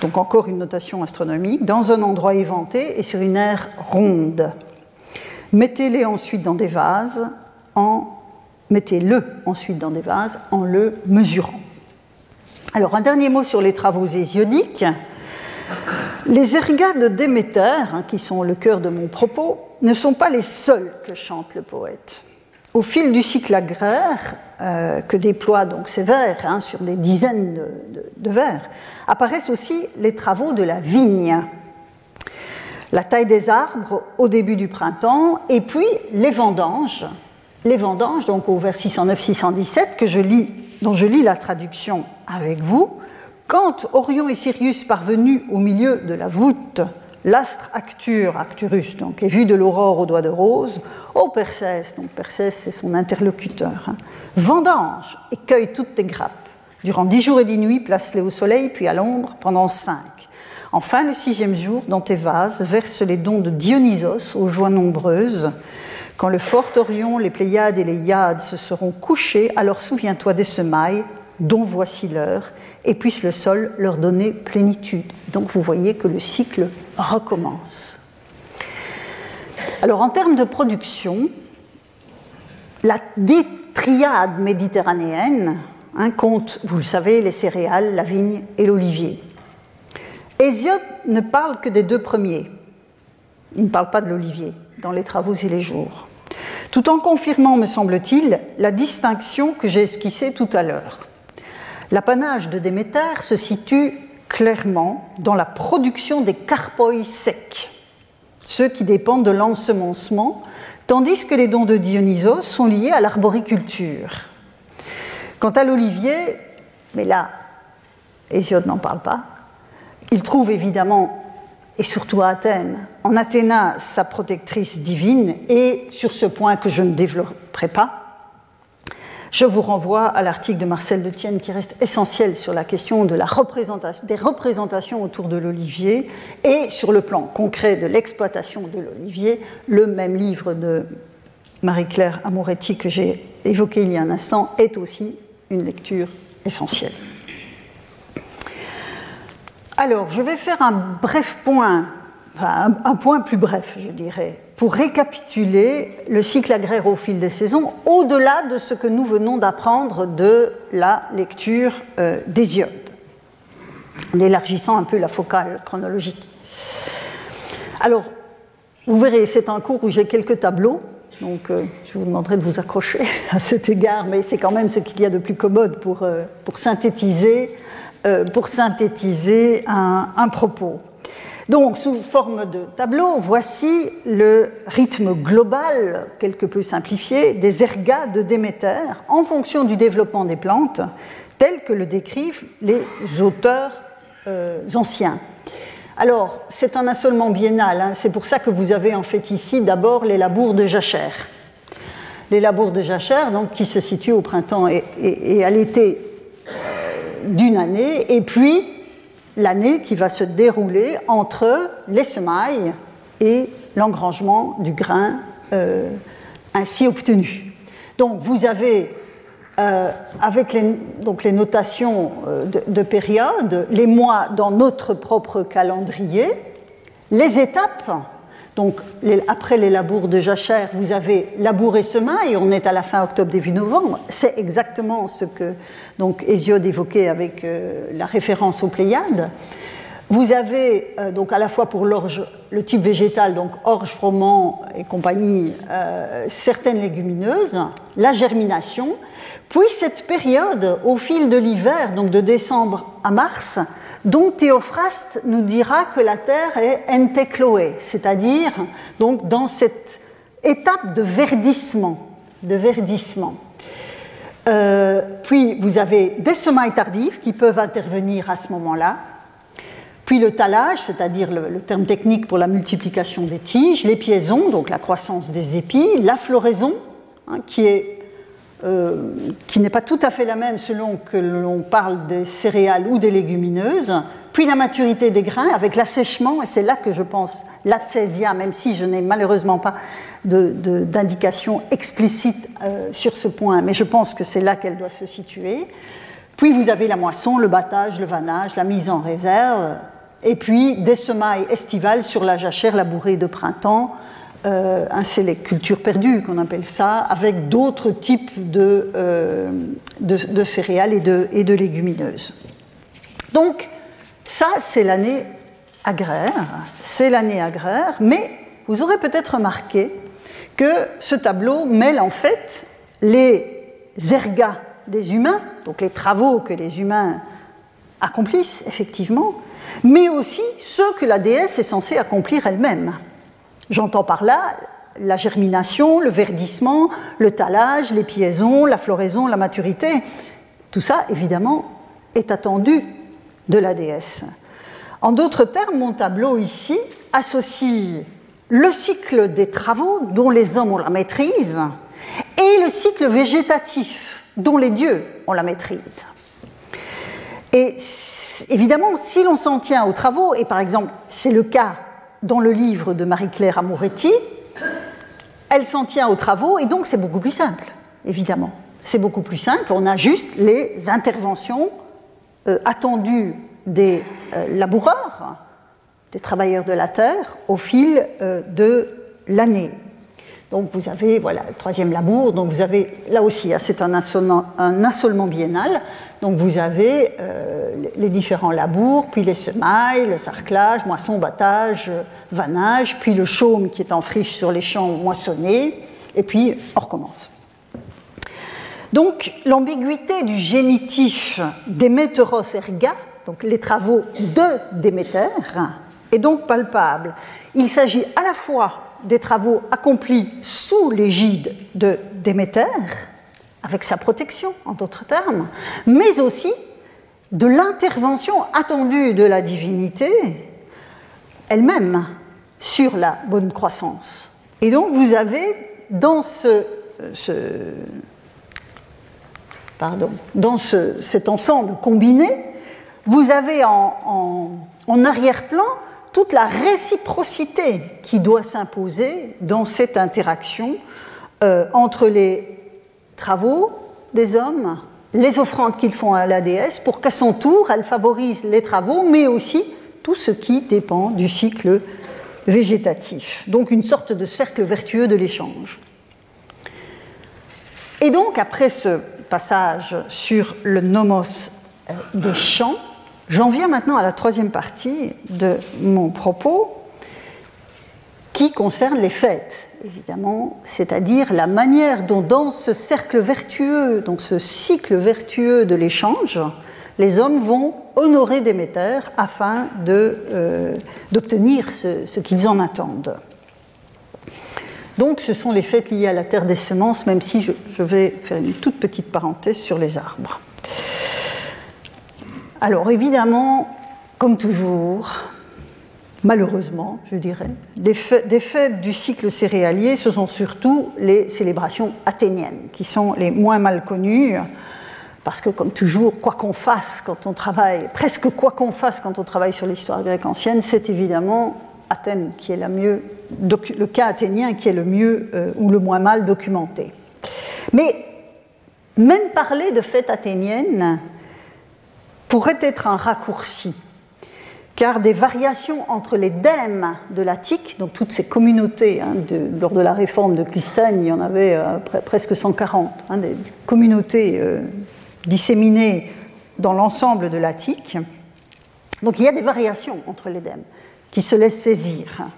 donc encore une notation astronomique, dans un endroit éventé et sur une aire ronde. Mettez-les ensuite dans des vases en mettez-le ensuite dans des vases en le mesurant. Alors un dernier mot sur les travaux hésiodiques. Les ergas de Déméter, hein, qui sont le cœur de mon propos, ne sont pas les seuls que chante le poète. Au fil du cycle agraire, euh, que déploie donc ces vers hein, sur des dizaines de vers, apparaissent aussi les travaux de la vigne, la taille des arbres au début du printemps, et puis les vendanges, les vendanges, donc au vers 609-617, que je lis, dont je lis la traduction avec vous. Quand Orion et Sirius, parvenus au milieu de la voûte, l'astre Actur, Acturus, donc, est vu de l'aurore au doigt de rose, ô Persès, donc Persès c'est son interlocuteur, hein, vendange et cueille toutes tes grappes. Durant dix jours et dix nuits, place-les au soleil, puis à l'ombre, pendant cinq. Enfin, le sixième jour, dans tes vases, verse les dons de Dionysos aux joies nombreuses. Quand le fort Orion, les Pléiades et les Iades se seront couchés, alors souviens-toi des semailles, dont voici l'heure, et puisse le sol leur donner plénitude. Donc vous voyez que le cycle recommence. Alors en termes de production, la triade méditerranéenne hein, compte, vous le savez, les céréales, la vigne et l'olivier. Hésiode ne parle que des deux premiers. Il ne parle pas de l'olivier dans les travaux et les jours. Tout en confirmant, me semble-t-il, la distinction que j'ai esquissée tout à l'heure. L'apanage de Déméter se situe clairement dans la production des carpoi secs, ceux qui dépendent de l'ensemencement, tandis que les dons de Dionysos sont liés à l'arboriculture. Quant à l'olivier, mais là, Hésiode n'en parle pas, il trouve évidemment, et surtout à Athènes, en Athéna sa protectrice divine, et sur ce point que je ne développerai pas, je vous renvoie à l'article de Marcel de Tienne qui reste essentiel sur la question des représentations autour de l'olivier et sur le plan concret de l'exploitation de l'olivier, le même livre de Marie-Claire Amoretti que j'ai évoqué il y a un instant est aussi une lecture essentielle. Alors, je vais faire un bref point, un, point plus bref, je dirais, pour récapituler le cycle agraire au fil des saisons, au-delà de ce que nous venons d'apprendre de la lecture euh, d'Hésiode, en élargissant un peu la focale chronologique. Alors, vous verrez, c'est un cours où j'ai quelques tableaux, donc euh, je vous demanderai de vous accrocher à cet égard, mais c'est quand même ce qu'il y a de plus commode pour, euh, pour synthétiser pour synthétiser un, propos. Donc, sous forme de tableau, voici le rythme global, quelque peu simplifié, des ergas de Déméter en fonction du développement des plantes, tel que le décrivent les auteurs euh, anciens. Alors, c'est un assolement biennal, hein. c'est pour ça que vous avez en fait ici d'abord les labours de jachère. Les labours de jachère, donc, qui se situent au printemps et à l'été d'une année, et puis l'année qui va se dérouler entre les semailles et l'engrangement du grain euh, ainsi obtenu. Donc vous avez, euh, avec les, donc notations euh, de, période, les mois dans notre propre calendrier, les étapes donc, après les labours de jachère, vous avez labour et semaille, on est à la fin octobre, début novembre. C'est exactement ce que donc, Hésiode évoquait avec euh, la référence aux Pléiades. Vous avez euh, donc à la fois pour l'orge, le type végétal, donc orge, froment et compagnie, euh, certaines légumineuses, la germination, puis cette période au fil de l'hiver, donc de décembre à mars, dont Théophraste nous dira que la Terre est entécloée, c'est-à-dire donc dans cette étape de verdissement. De verdissement. Euh, puis vous avez des semailles tardives qui peuvent intervenir à ce moment-là. Puis le talage, c'est-à-dire le, terme technique pour la multiplication des tiges, les piaisons, donc la croissance des épis, la floraison, hein, qui est euh, qui n'est pas tout à fait la même selon que l'on parle des céréales ou des légumineuses, puis la maturité des grains avec l'assèchement, et c'est là que je pense l'atsésia, même si je n'ai malheureusement pas d'indication explicite euh, sur ce point, mais je pense que c'est là qu'elle doit se situer. Puis vous avez la moisson, le battage, le vannage, la mise en réserve, et puis des semailles estivales sur la jachère labourée de printemps, euh, c'est les cultures perdues qu'on appelle ça, avec d'autres types de, euh, céréales et de, et de légumineuses. Donc, ça, c'est l'année agraire, c'est l'année agraire, mais vous aurez peut-être remarqué que ce tableau mêle en fait les ergas des humains, donc les travaux que les humains accomplissent effectivement, mais aussi ceux que la déesse est censée accomplir elle-même. J'entends par là la germination, le verdissement, le talage, les piaisons, la floraison, la maturité. Tout ça, évidemment, est attendu de la déesse. En d'autres termes, mon tableau ici associe le cycle des travaux dont les hommes ont la maîtrise et le cycle végétatif dont les dieux ont la maîtrise. Et évidemment, si l'on s'en tient aux travaux, et par exemple c'est le cas dans le livre de Marie-Claire Amoretti, elle s'en tient aux travaux et donc c'est beaucoup plus simple, évidemment. C'est beaucoup plus simple, on a juste les interventions euh, attendues des euh, laboureurs, des travailleurs de la terre, au fil euh, de l'année. Donc vous avez voilà, le troisième labour, donc vous avez là aussi, hein, c'est un un assolement biennal, donc vous avez euh, les différents labours, puis les semailles, le sarclage, moisson, battage, vannage, puis le chaume qui est en friche sur les champs moissonnés, et puis on recommence. Donc l'ambiguïté du génitif Déméteros erga, donc les travaux de Déméter, est donc palpable. Il s'agit à la fois des travaux accomplis sous l'égide de Déméter, avec sa protection, en d'autres termes, mais aussi de l'intervention attendue de la divinité elle-même sur la bonne croissance. Et donc vous avez dans ce, dans cet ensemble combiné, vous avez en, arrière-plan toute la réciprocité qui doit s'imposer dans cette interaction euh, entre les travaux des hommes, les offrandes qu'ils font à la déesse, pour qu'à son tour, elle favorise les travaux, mais aussi tout ce qui dépend du cycle végétatif. Donc une sorte de cercle vertueux de l'échange. Et donc, après ce passage sur le nomos euh, des champs, j'en viens maintenant à la troisième partie de mon propos, qui concerne les fêtes évidemment, c'est-à-dire la manière dont dans ce cercle vertueux, dans ce cycle vertueux de l'échange, les hommes vont honorer Déméter afin euh, d'obtenir ce, qu'ils en attendent. Donc ce sont les fêtes liées à la terre des semences, même si je vais faire une toute petite parenthèse sur les arbres. Alors évidemment, comme toujours, malheureusement, je dirais, des fêtes, du cycle céréalier, ce sont surtout les célébrations athéniennes, qui sont les moins mal connues, parce que comme toujours, quoi qu'on fasse quand on travaille, presque quoi qu'on fasse quand on travaille sur l'histoire grecque ancienne, c'est évidemment Athènes qui est la mieux, le cas athénien qui est le mieux euh, ou le moins mal documenté. Mais même parler de fêtes athéniennes pourrait être un raccourci car des variations entre les dèmes de l'Attique, donc toutes ces communautés, hein, lors de la réforme de Clistène, il y en avait euh, presque 140, hein, des, communautés euh, disséminées dans l'ensemble de l'Attique. Donc il y a des variations entre les dèmes qui se laissent saisir.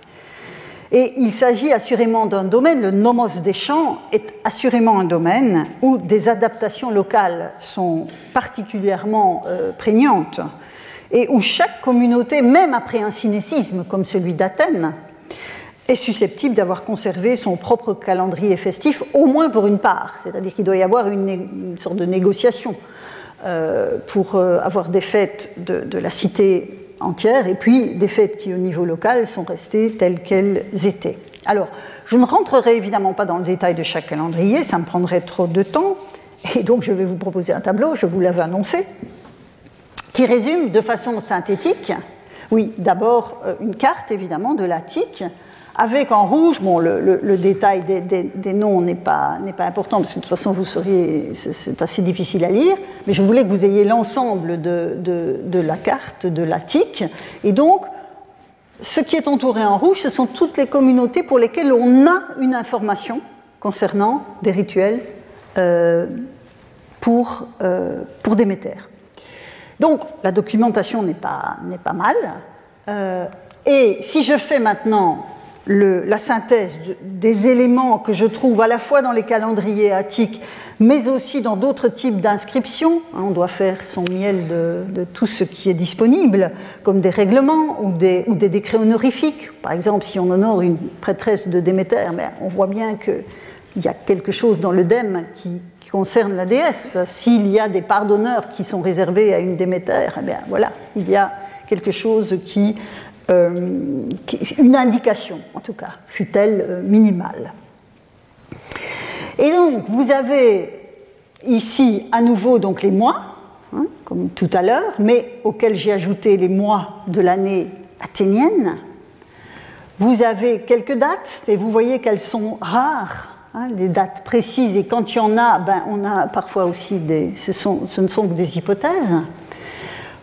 Et il s'agit assurément d'un domaine, le nomos des champs est assurément un domaine où des adaptations locales sont particulièrement euh, prégnantes et où chaque communauté, même après un cinécisme comme celui d'Athènes, est susceptible d'avoir conservé son propre calendrier festif, au moins pour une part. C'est-à-dire qu'il doit y avoir une, sorte de négociation euh, pour euh, avoir des fêtes de, la cité entière et puis des fêtes qui, au niveau local, sont restées telles qu'elles étaient. Alors, je ne rentrerai évidemment pas dans le détail de chaque calendrier, ça me prendrait trop de temps, et donc je vais vous proposer un tableau, je vous l'avais annoncé, qui résume de façon synthétique, oui, d'abord euh, une carte évidemment de l'Attique, avec en rouge, bon, le, détail des, noms n'est pas, pas, important, parce que de toute façon, vous seriez, c'est assez difficile à lire, mais je voulais que vous ayez l'ensemble de, de, la carte de l'Attique. Et donc, ce qui est entouré en rouge, ce sont toutes les communautés pour lesquelles on a une information concernant des rituels euh, pour, euh, pour Déméter. Donc la documentation n'est pas, mal. Euh, et si je fais maintenant la synthèse des éléments que je trouve à la fois dans les calendriers attiques, mais aussi dans d'autres types d'inscriptions, hein, on doit faire son miel de, tout ce qui est disponible, comme des règlements ou des, décrets honorifiques. Par exemple, si on honore une prêtresse de Déméter, on voit bien qu'il y a quelque chose dans le dème qui, concerne la déesse. S'il y a des parts qui sont réservées à une Déméter, eh voilà, il y a quelque chose qui une indication, en tout cas, fut-elle minimale. Et donc, vous avez ici à nouveau donc les mois, hein, comme tout à l'heure, mais auxquels j'ai ajouté les mois de l'année athénienne. Vous avez quelques dates, et vous voyez qu'elles sont rares, hein, les dates précises, et quand il y en a, ben, on a parfois aussi des. Ce, ne sont que des hypothèses.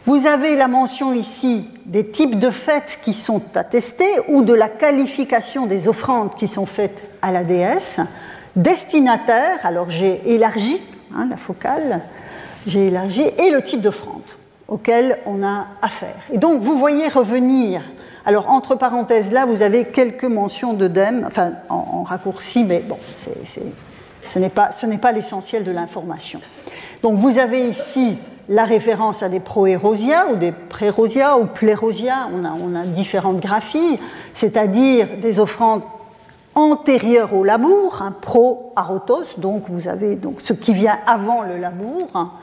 Vous avez la mention ici des types de fêtes qui sont attestés ou de la qualification des offrandes qui sont faites à la déesse. Destinataire, alors j'ai élargi hein, la focale, j'ai élargi, et le type d'offrande auquel on a affaire. Et donc vous voyez revenir, alors entre parenthèses là, vous avez quelques mentions d'œdème, enfin en, raccourci, mais bon, ce n'est pas, l'essentiel de l'information. Donc vous avez ici la référence à des proérosia ou des prérosia ou plérosia, on a, différentes graphies, c'est-à-dire des offrandes antérieures au labour, un pro-arotos, donc vous avez ce qui vient avant le labour.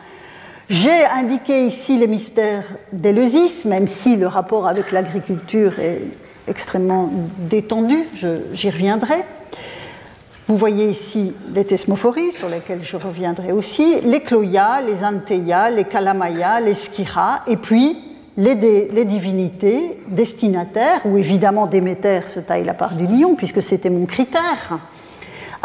J'ai indiqué ici les mystères d'Éleusis, même si le rapport avec l'agriculture est extrêmement détendu, j'y reviendrai. Vous voyez ici les thesmophories, sur lesquelles je reviendrai aussi, les cloyas, les anteia, les calamaya, les skira, et puis les, divinités destinataires, où évidemment Déméter se taille la part du lion, puisque c'était mon critère,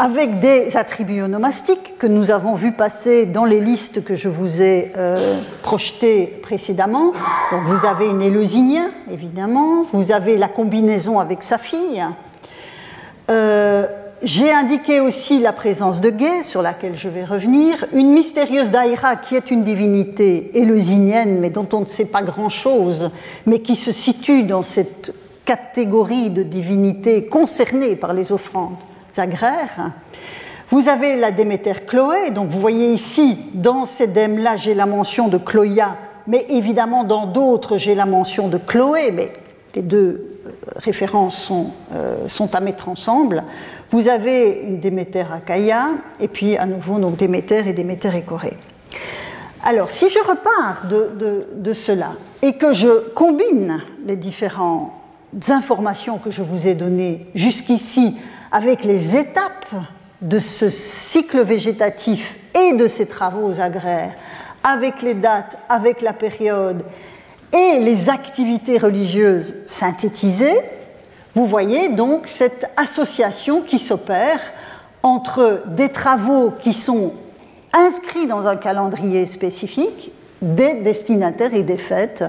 avec des attributs onomastiques que nous avons vu passer dans les listes que je vous ai euh, projetées précédemment. Vous avez une Éleusinien, évidemment, vous avez la combinaison avec sa fille. Euh, j'ai indiqué aussi la présence de Gay, sur laquelle je vais revenir, une mystérieuse Daïra qui est une divinité éleusinienne, mais dont on ne sait pas grand-chose, mais qui se situe dans cette catégorie de divinités concernées par les offrandes Vous avez la Déméter Chloé, donc vous voyez ici, dans ces dèmes-là, j'ai la mention de Chloïa, mais évidemment dans d'autres, j'ai la mention de Chloé, mais les deux euh, références sont, euh, sont à mettre ensemble. Vous avez une Déméter Achaïa, et puis à nouveau donc Déméter et Déméter Écorée. Alors, si je repars de, cela et que je combine les différentes informations que je vous ai données jusqu'ici avec les étapes de ce cycle végétatif et de ces travaux agraires, avec les dates, avec la période et les activités religieuses synthétisées, vous voyez donc cette association qui s'opère entre des travaux qui sont inscrits dans un calendrier spécifique, des destinataires et des fêtes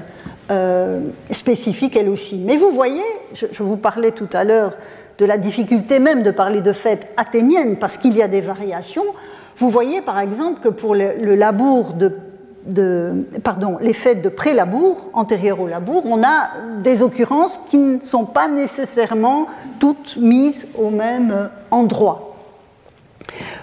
euh, spécifiques elles aussi. Mais vous voyez, je, vous parlais tout à l'heure de la difficulté même de parler de fêtes athéniennes parce qu'il y a des variations. Vous voyez par exemple que pour le labour de de, pardon, les fêtes de pré-labour, antérieures au labour, on a des occurrences qui ne sont pas nécessairement toutes mises au même endroit.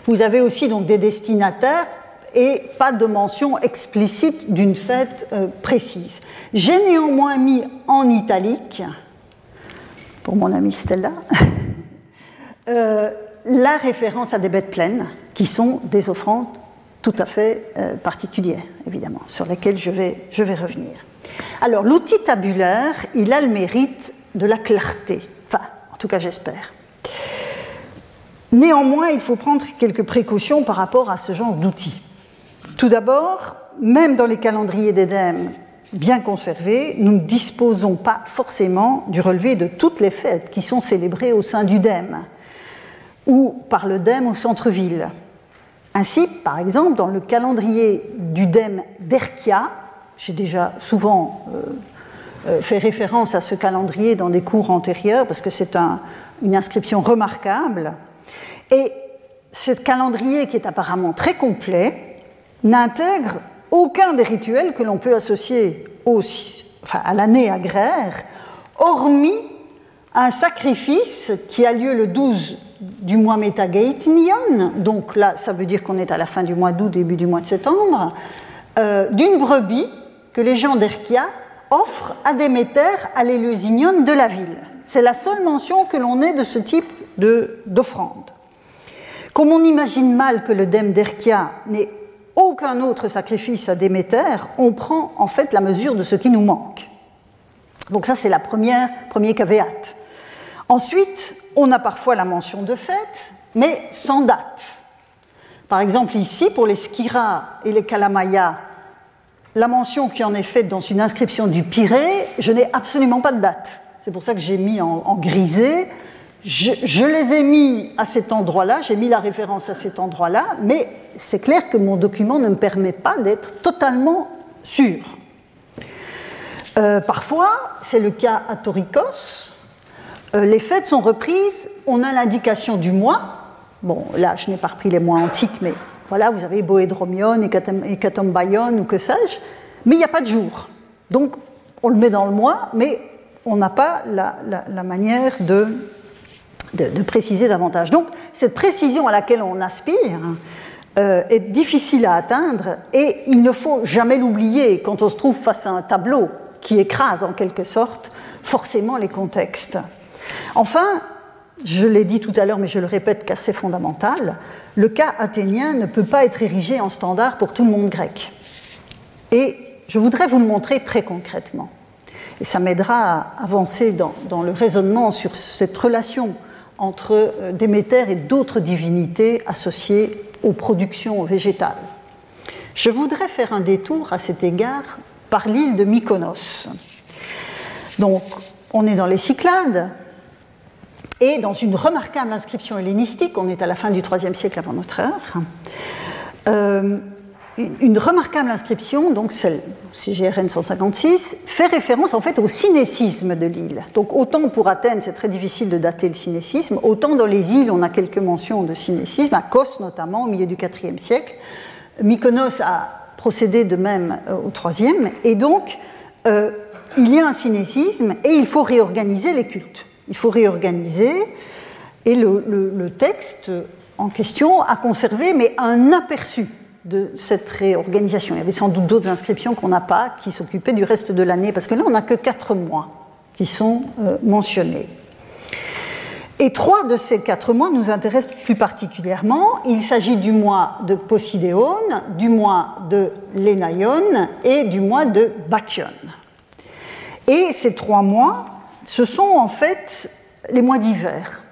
Vous avez aussi donc des destinataires et pas de mention explicite d'une fête euh, précise. J'ai néanmoins mis en italique, pour mon amie Stella, euh, la référence à des bêtes pleines, qui sont des offrandes tout à fait euh, particulières, évidemment, sur lesquelles je vais, je vais revenir. Alors, l'outil tabulaire, il a le mérite de la clarté. Enfin, en tout cas, j'espère. Néanmoins, il faut prendre quelques précautions par rapport à ce genre d'outil. Tout d'abord, même dans les calendriers d'Édem bien conservés, nous ne disposons pas forcément du relevé de toutes les fêtes qui sont célébrées au sein du DEM ou par le DEM au centre-ville. Ainsi, par exemple, dans le calendrier du DEM d'Erkia, j'ai déjà souvent euh, euh, fait référence à ce calendrier dans des cours antérieurs parce que c'est une inscription remarquable. Et ce calendrier, qui est apparemment très complet, n'intègre aucun des rituels que l'on peut associer à l'année agraire, hormis un sacrifice qui a lieu le 12 du mois Metagaitnion, donc là ça veut dire qu'on est à la fin du mois d'août, début du mois de septembre, euh, d'une brebis que les gens d'Erkia offrent à Déméter à l'Éleusignon de la ville. C'est la seule mention que l'on ait de ce type d'offrande. Comme on imagine mal que le dème d'Erkia n'ait aucun autre sacrifice à Déméter, on prend en fait la mesure de ce qui nous manque. Donc ça, c'est la première, premier caveat. Ensuite, on a parfois la mention de fête, mais sans date. Par exemple, ici, pour les Skira et les Kalamaya, la mention qui en est faite dans une inscription du Pirée, je n'ai absolument pas de date. C'est pour ça que j'ai mis en, grisé. Je, les ai mis à cet endroit-là, j'ai mis la référence à cet endroit-là, mais c'est clair que mon document ne me permet pas d'être totalement sûr. Euh, parfois, c'est le cas à Torikos, euh, les fêtes sont reprises, on a l'indication du mois. Bon, là, je n'ai pas repris les mois antiques, mais voilà, vous avez Boédromion, Hécatombaïon ou que sais-je, mais il n'y a pas de jour. Donc, on le met dans le mois, mais on n'a pas la, manière de, de, préciser davantage. Donc, cette précision à laquelle on aspire, euh, est difficile à atteindre et il ne faut jamais l'oublier quand on se trouve face à un tableau qui écrase en quelque sorte forcément les contextes. Enfin, je l'ai dit tout à l'heure, mais je le répète car c'est fondamental, le cas athénien ne peut pas être érigé en standard pour tout le monde grec. Et je voudrais vous le montrer très concrètement. Et ça m'aidera à avancer dans, dans, le raisonnement sur cette relation entre euh, Déméter et d'autres divinités associées aux productions végétales. Je voudrais faire un détour à cet égard par l'île de Mykonos. Donc, on est dans les Cyclades, et dans une remarquable inscription hellénistique, on est à la fin du IIIe siècle avant notre ère, euh, une remarquable inscription, donc celle CGRN 156, fait référence en fait au cinécisme de l'île. Donc autant pour Athènes, c'est très difficile de dater le cinécisme, autant dans les îles, on a quelques mentions de cinécisme, à Kos notamment, au milieu du IVe siècle. Mykonos a procédé de même euh, au IIIe, et donc euh, il y a un cinécisme et il faut réorganiser les cultes. Il faut réorganiser, et le, le texte en question a conservé, mais un aperçu de cette réorganisation. Il y avait sans doute d'autres inscriptions qu'on n'a pas, qui s'occupaient du reste de l'année, parce que là, on n'a que quatre mois qui sont euh, mentionnés. Et trois de ces quatre mois nous intéressent plus particulièrement. Il s'agit du mois de Posidéon, du mois de Lénaïon et du mois de Bacchion. Et ces trois mois, ce sont en fait les mois d'hiver.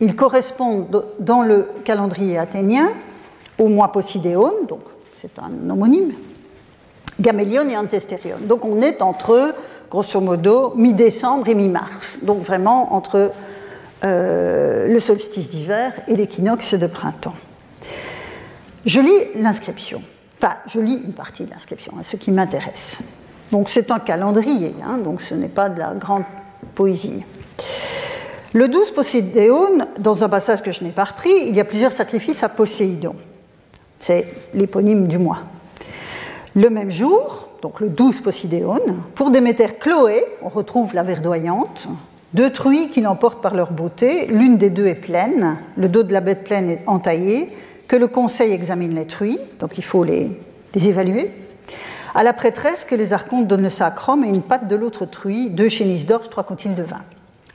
Ils correspondent dans le calendrier athénien au mois Posidéon, donc c'est un homonyme, Gamélion et Antestérion. Donc on est entre, grosso modo, mi-décembre et mi-mars, donc vraiment entre euh, le solstice d'hiver et l'équinoxe de printemps. Je lis l'inscription, enfin je lis une partie de l'inscription, hein, ce qui m'intéresse. Donc c'est un calendrier, hein, donc ce n'est pas de la grande poésie. Le 12 Poséidon, dans un passage que je n'ai pas repris, il y a plusieurs sacrifices à Poséidon. C'est l'éponyme du mois. Le même jour, donc le 12 Posidéon, pour Déméter Chloé, on retrouve la verdoyante, deux truies qui l'emportent par leur beauté, l'une des deux est pleine, le dos de la bête pleine est entaillé, que le conseil examine les truies, donc il faut les, évaluer. À la prêtresse, que les archontes donnent le sacrum et une patte de l'autre truie, deux chénisses d'orge, trois contils de vin.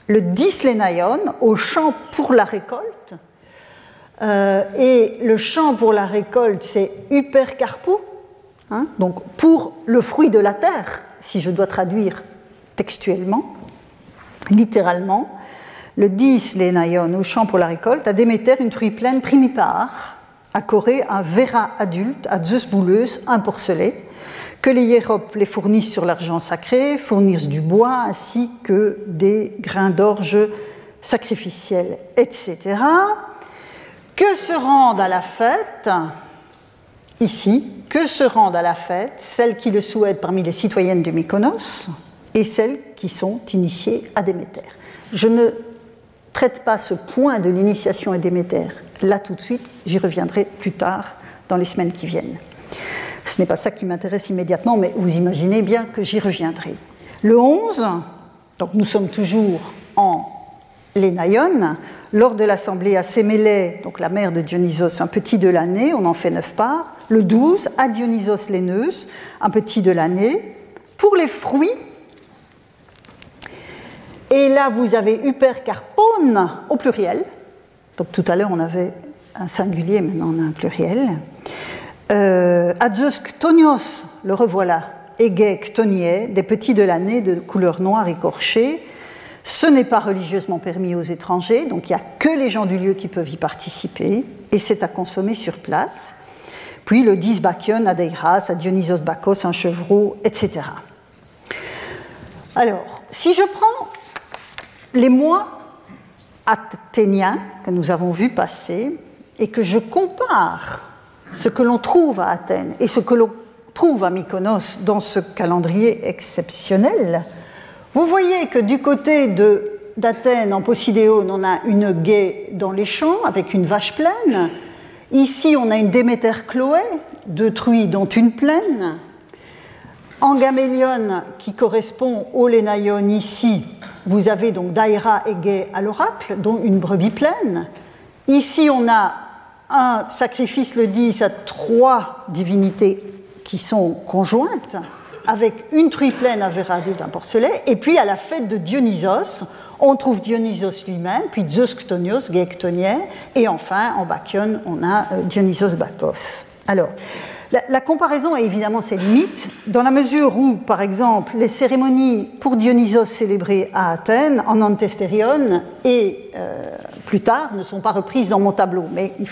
Le 10 Lénaïon, au champ pour la récolte, euh, et le champ pour la récolte, c'est hypercarpou, hein, donc pour le fruit de la terre, si je dois traduire textuellement, littéralement. Le 10, les au champ pour la récolte, à Déméter une truie pleine primipare, à Corée un vera adulte, à Zeus bouleuse, un porcelet, que les hiéropes les fournissent sur l'argent sacré, fournissent du bois ainsi que des grains d'orge sacrificiels, etc que se rendent à la fête, ici, que se rendent à la fête celles qui le souhaitent parmi les citoyennes de Mykonos et celles qui sont initiées à Déméter? Je ne traite pas ce point de l'initiation à Déméter là tout de suite, j'y reviendrai plus tard dans les semaines qui viennent. Ce n'est pas ça qui m'intéresse immédiatement, mais vous imaginez bien que j'y reviendrai. Le 11, donc nous sommes toujours en Lénaïon, lors de l'assemblée à Sémélé, donc la mère de Dionysos, un petit de l'année, on en fait neuf parts. Le 12, à Dionysos l'aineuse, un petit de l'année. Pour les fruits, et là vous avez Hypercarpone au pluriel. Donc tout à l'heure on avait un singulier, maintenant on a un pluriel. Euh, Tonios, le revoilà, égais ctonier, des petits de l'année de couleur noire écorchée. Ce n'est pas religieusement permis aux étrangers, donc il n'y a que les gens du lieu qui peuvent y participer, et c'est à consommer sur place. Puis le 10 Bacchion à à Dionysos Bacchos, un chevreau, etc. Alors, si je prends les mois athéniens que nous avons vus passer et que je compare ce que l'on trouve à Athènes et ce que l'on trouve à Mykonos dans ce calendrier exceptionnel, vous voyez que du côté d'Athènes, en Posidéon, on a une guet dans les champs avec une vache pleine. Ici, on a une Déméter Chloé, deux truies dont une pleine. En Gamélion, qui correspond au Lénaïon ici, vous avez donc Daïra et à l'oracle, dont une brebis pleine. Ici, on a un sacrifice le 10 à trois divinités qui sont conjointes, avec une truie pleine à d'un porcelet, et puis à la fête de Dionysos, on trouve Dionysos lui-même, puis Zeus Chtonios, et enfin, en Bacchion, on a euh, Dionysos Bacchos. Alors, la, comparaison a évidemment ses limites, dans la mesure où, par exemple, les cérémonies pour Dionysos célébrées à Athènes, en Antestérion et euh, plus tard, ne sont pas reprises dans mon tableau, mais euh, il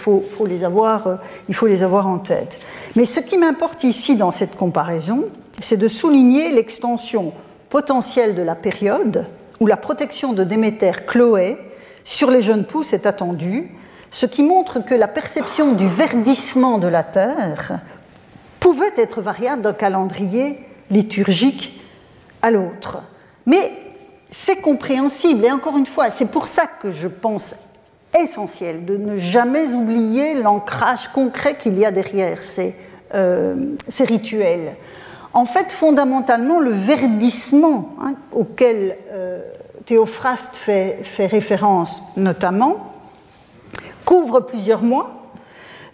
faut les avoir en tête. Mais ce qui m'importe ici dans cette comparaison, c'est de souligner l'extension potentielle de la période où la protection de Déméter Chloé sur les jeunes pousses est attendue, ce qui montre que la perception du verdissement de la terre pouvait être variable d'un calendrier liturgique à l'autre. Mais c'est compréhensible, et encore une fois, c'est pour ça que je pense essentiel de ne jamais oublier l'ancrage concret qu'il y a derrière ces, euh, rituels. En fait, fondamentalement, le verdissement hein, auquel euh, Théophraste fait, référence notamment couvre plusieurs mois,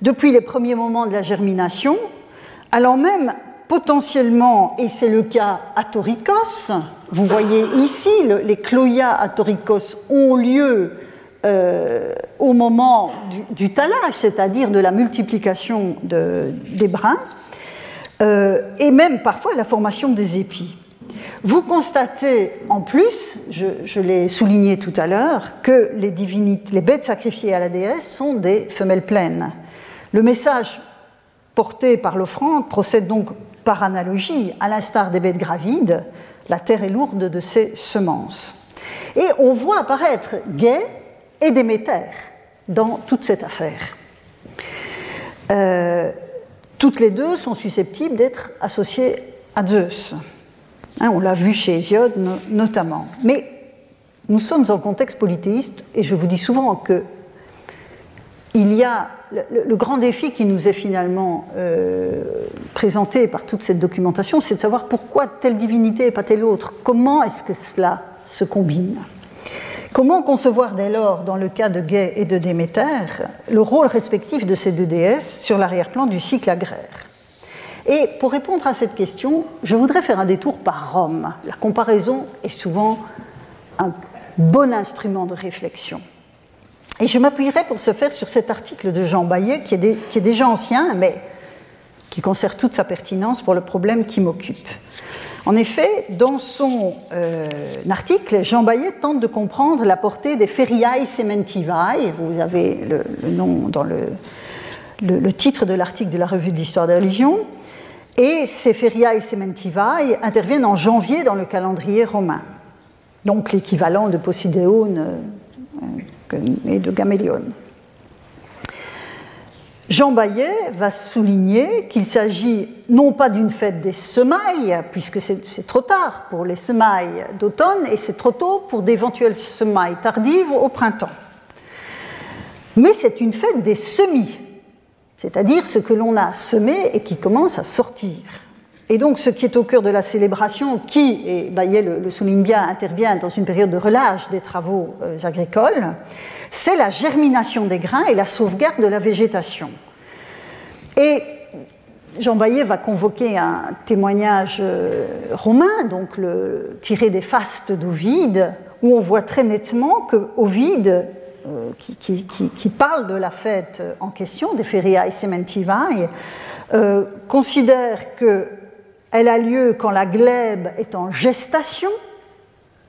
depuis les premiers moments de la germination alors même potentiellement, et c'est le cas à Torikos, vous voyez ici, les cloyas à Torikos ont lieu euh, au moment du, talage, c'est-à-dire de la multiplication des brins, euh, et même parfois la formation des épis. Vous constatez en plus, je, l'ai souligné tout à l'heure, que les, divinités, les bêtes sacrifiées à la déesse sont des femelles pleines. Le message porté par l'offrande procède donc par analogie, à l'instar des bêtes gravides, la terre est lourde de ses semences. Et on voit apparaître Gai et Déméter dans toute cette affaire. Euh, toutes les deux sont susceptibles d'être associées à Zeus. Hein, on l'a vu chez Hésiode notamment. Mais nous sommes en contexte polythéiste et je vous dis souvent que il y a le, grand défi qui nous est finalement euh, présenté par toute cette documentation, c'est de savoir pourquoi telle divinité et pas telle autre. Comment est-ce que cela se combine? Comment concevoir dès lors, dans le cas de Gai et de Déméter, le rôle respectif de ces deux déesses sur l'arrière-plan du cycle agraire? Et pour répondre à cette question, je voudrais faire un détour par Rome. La comparaison est souvent un bon instrument de réflexion. Et je m'appuierai pour ce faire sur cet article de Jean Bayet, qui est, déjà ancien, mais qui conserve toute sa pertinence pour le problème qui m'occupe. En effet, dans son euh, article, Jean Bayet tente de comprendre la portée des Feriae Sementivae. Vous avez le, nom dans le, titre de l'article de la revue d'histoire des religions. Et ces Feriae Sementivae interviennent en janvier dans le calendrier romain. Donc l'équivalent de Posidéon euh, et de Gamélion. Jean Bayet va souligner qu'il s'agit non pas d'une fête des semailles, puisque c'est trop tard pour les semailles d'automne et c'est trop tôt pour d'éventuelles semailles tardives au printemps, mais c'est une fête des semis, c'est-à-dire ce que l'on a semé et qui commence à sortir. Et donc ce qui est au cœur de la célébration, qui, et Bayet le, souligne bien, intervient dans une période de relâche des travaux euh, agricoles, c'est la germination des grains et la sauvegarde de la végétation. Et Jean Bayet va convoquer un témoignage euh, romain, donc le, tiré des fastes d'Ovide, où on voit très nettement que Ovide, euh, qui, parle de la fête en question, des Feriae Sementivae, considère que Elle a lieu quand la glèbe est en gestation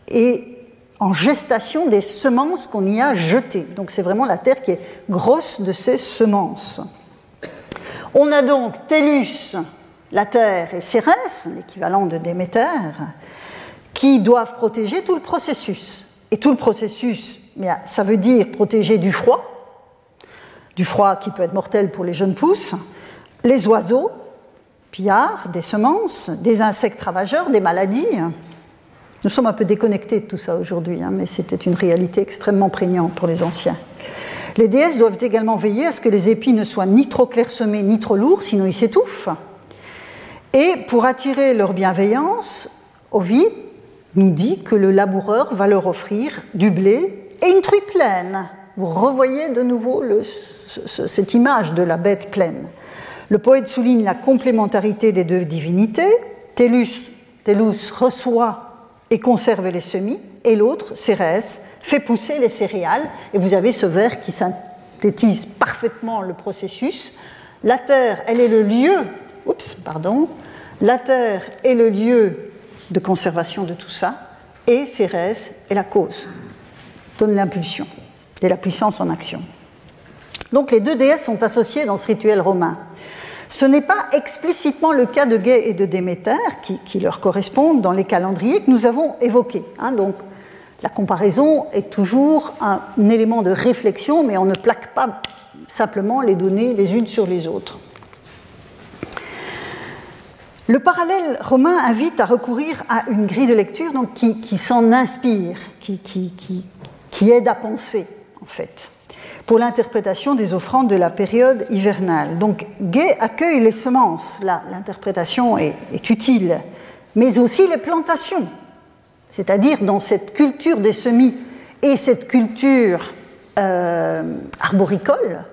et en gestation des semences qu'on y a jetées. Donc c'est vraiment la terre qui est grosse de ces semences. On a donc Tellus, la terre, et Cérès, l'équivalent de Déméter, qui doivent protéger tout le processus. Et tout le processus, ça veut dire protéger du froid, du froid qui peut être mortel pour les jeunes pousses, les oiseaux, pillards, des semences, des insectes ravageurs, des maladies. Nous sommes un peu déconnectés de tout ça aujourd'hui, hein, mais c'était une réalité extrêmement prégnante pour les anciens. Les déesses doivent également veiller à ce que les épis ne soient ni trop clairsemés ni trop lourds, sinon ils s'étouffent. Et pour attirer leur bienveillance, Ovid nous dit que le laboureur va leur offrir du blé et une truie pleine. Vous revoyez de nouveau cette image de la bête pleine. Le poète souligne la complémentarité des deux divinités. Tellus, Tellus reçoit et conserve les semis, et l'autre, Cérès, fait pousser les céréales. Et vous avez ce vers qui synthétise parfaitement le processus. La terre, elle est le lieu, oups, pardon, la terre est le lieu de conservation de tout ça, et Cérès est la cause, donne l'impulsion et la puissance en action. Donc les deux déesses sont associées dans ce rituel romain. Ce n'est pas explicitement le cas de Gai et de Déméter qui, leur correspondent dans les calendriers que nous avons évoqués. Hein. donc la comparaison est toujours un élément de réflexion, mais on ne plaque pas simplement les données les unes sur les autres. Le parallèle romain invite à recourir à une grille de lecture donc, qui, s'en inspire, qui, qui, aide à penser, en fait, pour l'interprétation des offrandes de la période hivernale. Donc, Gay accueille les semences, là, l'interprétation est, utile, mais aussi les plantations, c'est-à-dire dans cette culture des semis et cette culture euh, arboricole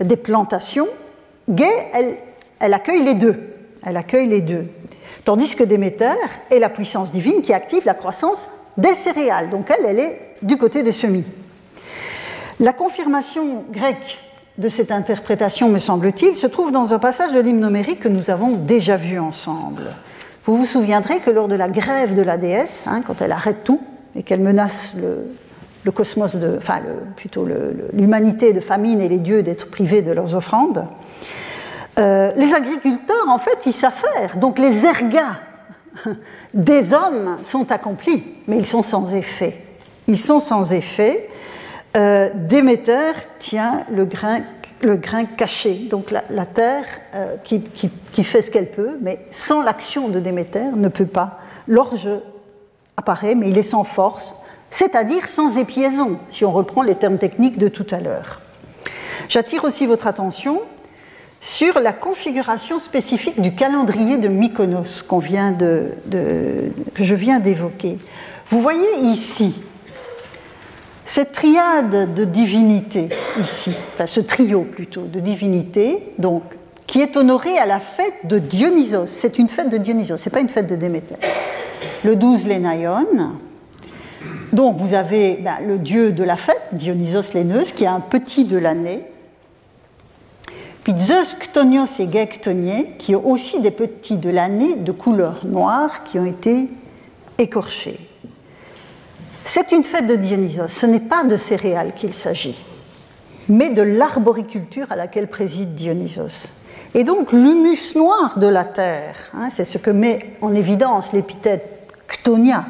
des plantations, Gay, elle, accueille les deux. Elle accueille les deux. Tandis que Déméter est la puissance divine qui active la croissance des céréales. Donc elle, elle est du côté des semis. La confirmation grecque de cette interprétation, me semble-t-il, se trouve dans un passage de l'hymne numérique que nous avons déjà vu ensemble. Vous vous souviendrez que lors de la grève de la déesse, hein, quand elle arrête tout et qu'elle menace le, cosmos, de, enfin plutôt l'humanité de famine et les dieux d'être privés de leurs offrandes, euh, les agriculteurs, en fait, ils faire. Donc les ergas des hommes sont accomplis, mais ils sont sans effet. Ils sont sans effet. Euh, tient le grain, le grain caché, donc la, terre euh, qui, fait ce qu'elle peut, mais sans l'action de Déméter ne peut pas. L'orge apparaît, mais il est sans force, c'est-à-dire sans épiaison, si on reprend les termes techniques de tout à l'heure. J'attire aussi votre attention sur la configuration spécifique du calendrier de Mykonos que je viens d'évoquer. Vous voyez ici cette triade de divinités, ici, enfin ce trio plutôt de divinités, donc, qui est honoré à la fête de Dionysos. C'est une fête de Dionysos, ce n'est pas une fête de Déméter. Le 12 Lénaïon. Donc vous avez ben, le dieu de la fête, Dionysos Léneuse, qui est un petit de l'année, puis Zeus, Chtonios et Gai qui ont aussi des petits de l'année de couleur noire qui ont été écorchés. C'est une fête de Dionysos. Ce n'est pas de céréales qu'il s'agit, mais de l'arboriculture à laquelle préside Dionysos. Et donc l'humus noir de la terre, hein, c'est ce que met en évidence l'épithète Chtonia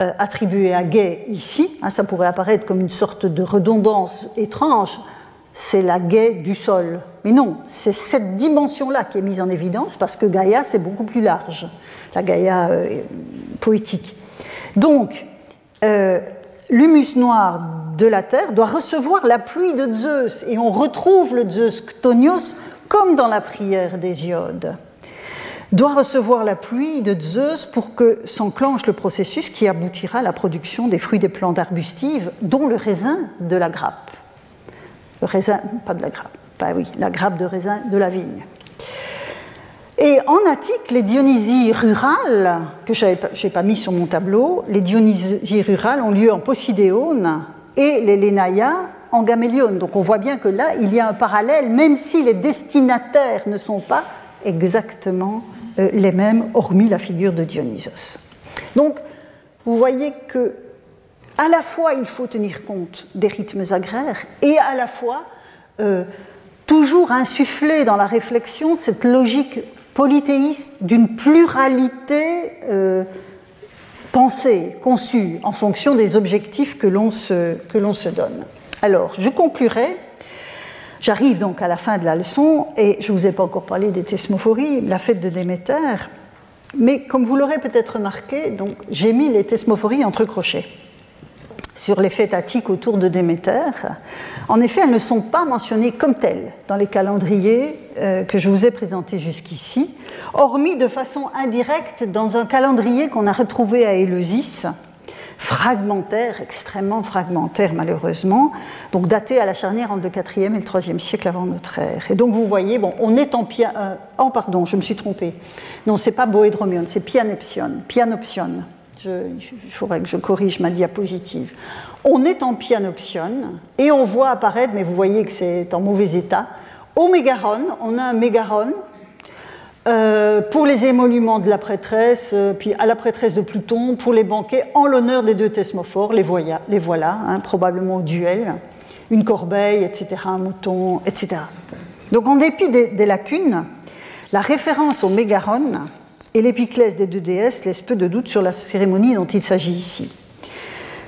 euh, attribuée à Gai ici. Hein, ça pourrait apparaître comme une sorte de redondance étrange c'est la gaie du sol. Mais non, c'est cette dimension-là qui est mise en évidence parce que Gaïa, c'est beaucoup plus large, la Gaïa euh, poétique. Donc, euh, l'humus noir de la terre doit recevoir la pluie de Zeus, et on retrouve le Zeus Chtonios comme dans la prière des iodes doit recevoir la pluie de Zeus pour que s'enclenche le processus qui aboutira à la production des fruits des plantes arbustives, dont le raisin de la grappe le raisin, pas de la grappe, bah oui, la grappe de raisin de la vigne. Et en Attique, les Dionysies rurales, que je n'ai pas mis sur mon tableau, les Dionysies rurales ont lieu en Posidéone et les Lénaïa en Gamélione. Donc on voit bien que là, il y a un parallèle, même si les destinataires ne sont pas exactement les mêmes, hormis la figure de Dionysos. Donc, vous voyez que à la fois il faut tenir compte des rythmes agraires et à la fois toujours insuffler dans la réflexion cette logique polythéiste d'une pluralité pensée, conçue en fonction des objectifs que l'on se, se donne. Alors, je conclurai. J'arrive donc à la fin de la leçon et je ne vous ai pas encore parlé des thesmophories, la fête de Déméter. Mais comme vous l'aurez peut-être remarqué, j'ai mis les thesmophories entre crochets sur les fêtes autour de Déméter. En effet, elles ne sont pas mentionnées comme telles dans les calendriers euh, que je vous ai présentés jusqu'ici, hormis de façon indirecte dans un calendrier qu'on a retrouvé à Éleusis, fragmentaire, extrêmement fragmentaire malheureusement, donc daté à la charnière entre le 4e et le 3e siècle avant notre ère. Et donc vous voyez, bon, on est en. Euh, oh pardon, je me suis trompée. Non, c'est pas Boédromion, c'est Pianopsion. Pianopsion. Il faudrait que je corrige ma diapositive. On est en Pianopsion et on voit apparaître, mais vous voyez que c'est en mauvais état, au mégaron, on a un mégaron euh, pour les émoluments de la prêtresse, euh, puis à la prêtresse de Pluton, pour les banquets en l'honneur des deux thesmophores, les, voilà, hein, probablement au duel, une corbeille, etc., un mouton, etc. Donc en dépit des, lacunes, la référence au mégaron et l'épiclèse des deux déesses laissent peu de doute sur la cérémonie dont il s'agit ici.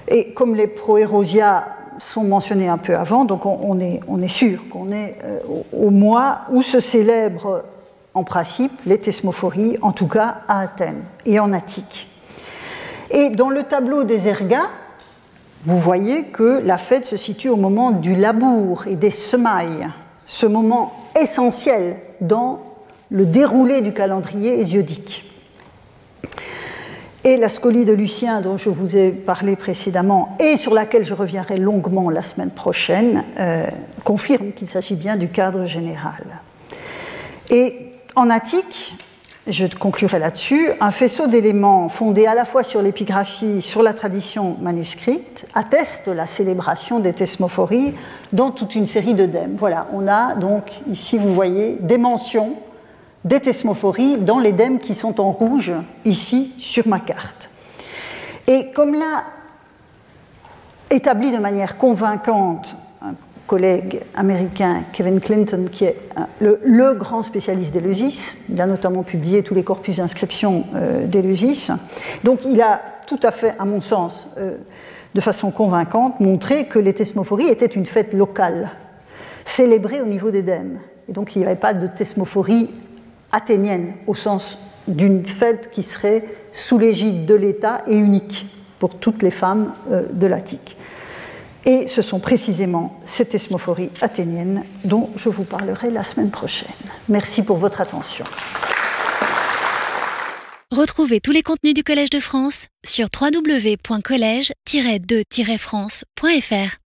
Et comme les proérosia sont mentionnés un peu avant, donc on, est, sûr qu'on est euh, au mois où se célèbre en principe les thesmophories, en tout cas à Athènes et en Attique. Et dans le tableau des ergas, vous voyez que la fête se situe au moment du labour et des semailles, ce moment essentiel dans le déroulé du calendrier hésiodique. Et la scolie de Lucien, dont je vous ai parlé précédemment et sur laquelle je reviendrai longuement la semaine prochaine, euh, confirme qu'il s'agit bien du cadre général. Et en Attique, je conclurai là-dessus, un faisceau d'éléments fondés à la fois sur l'épigraphie, sur la tradition manuscrite, atteste la célébration des thesmophories dans toute une série de dèmes. Voilà, on a donc ici, vous voyez, des mentions des thesmophories dans les qui sont en rouge ici sur ma carte. Et comme l'a établi de manière convaincante collègue américain Kevin Clinton, qui est le, grand spécialiste d'Éleusis. Il a notamment publié tous les corpus d'inscription euh, d'Éleusis. Donc il a tout à fait, à mon sens, euh, de façon convaincante, montré que les thesmophories étaient une fête locale, célébrée au niveau des dèmes. Et donc il n'y avait pas de thesmophorie athénienne, au sens d'une fête qui serait sous l'égide de l'État et unique pour toutes les femmes euh, de l'Attique. Et ce sont précisément ces thesmophories athéniennes dont je vous parlerai la semaine prochaine. Merci pour votre attention. Retrouvez tous les contenus du Collège de France sur www.colège-2-france.fr.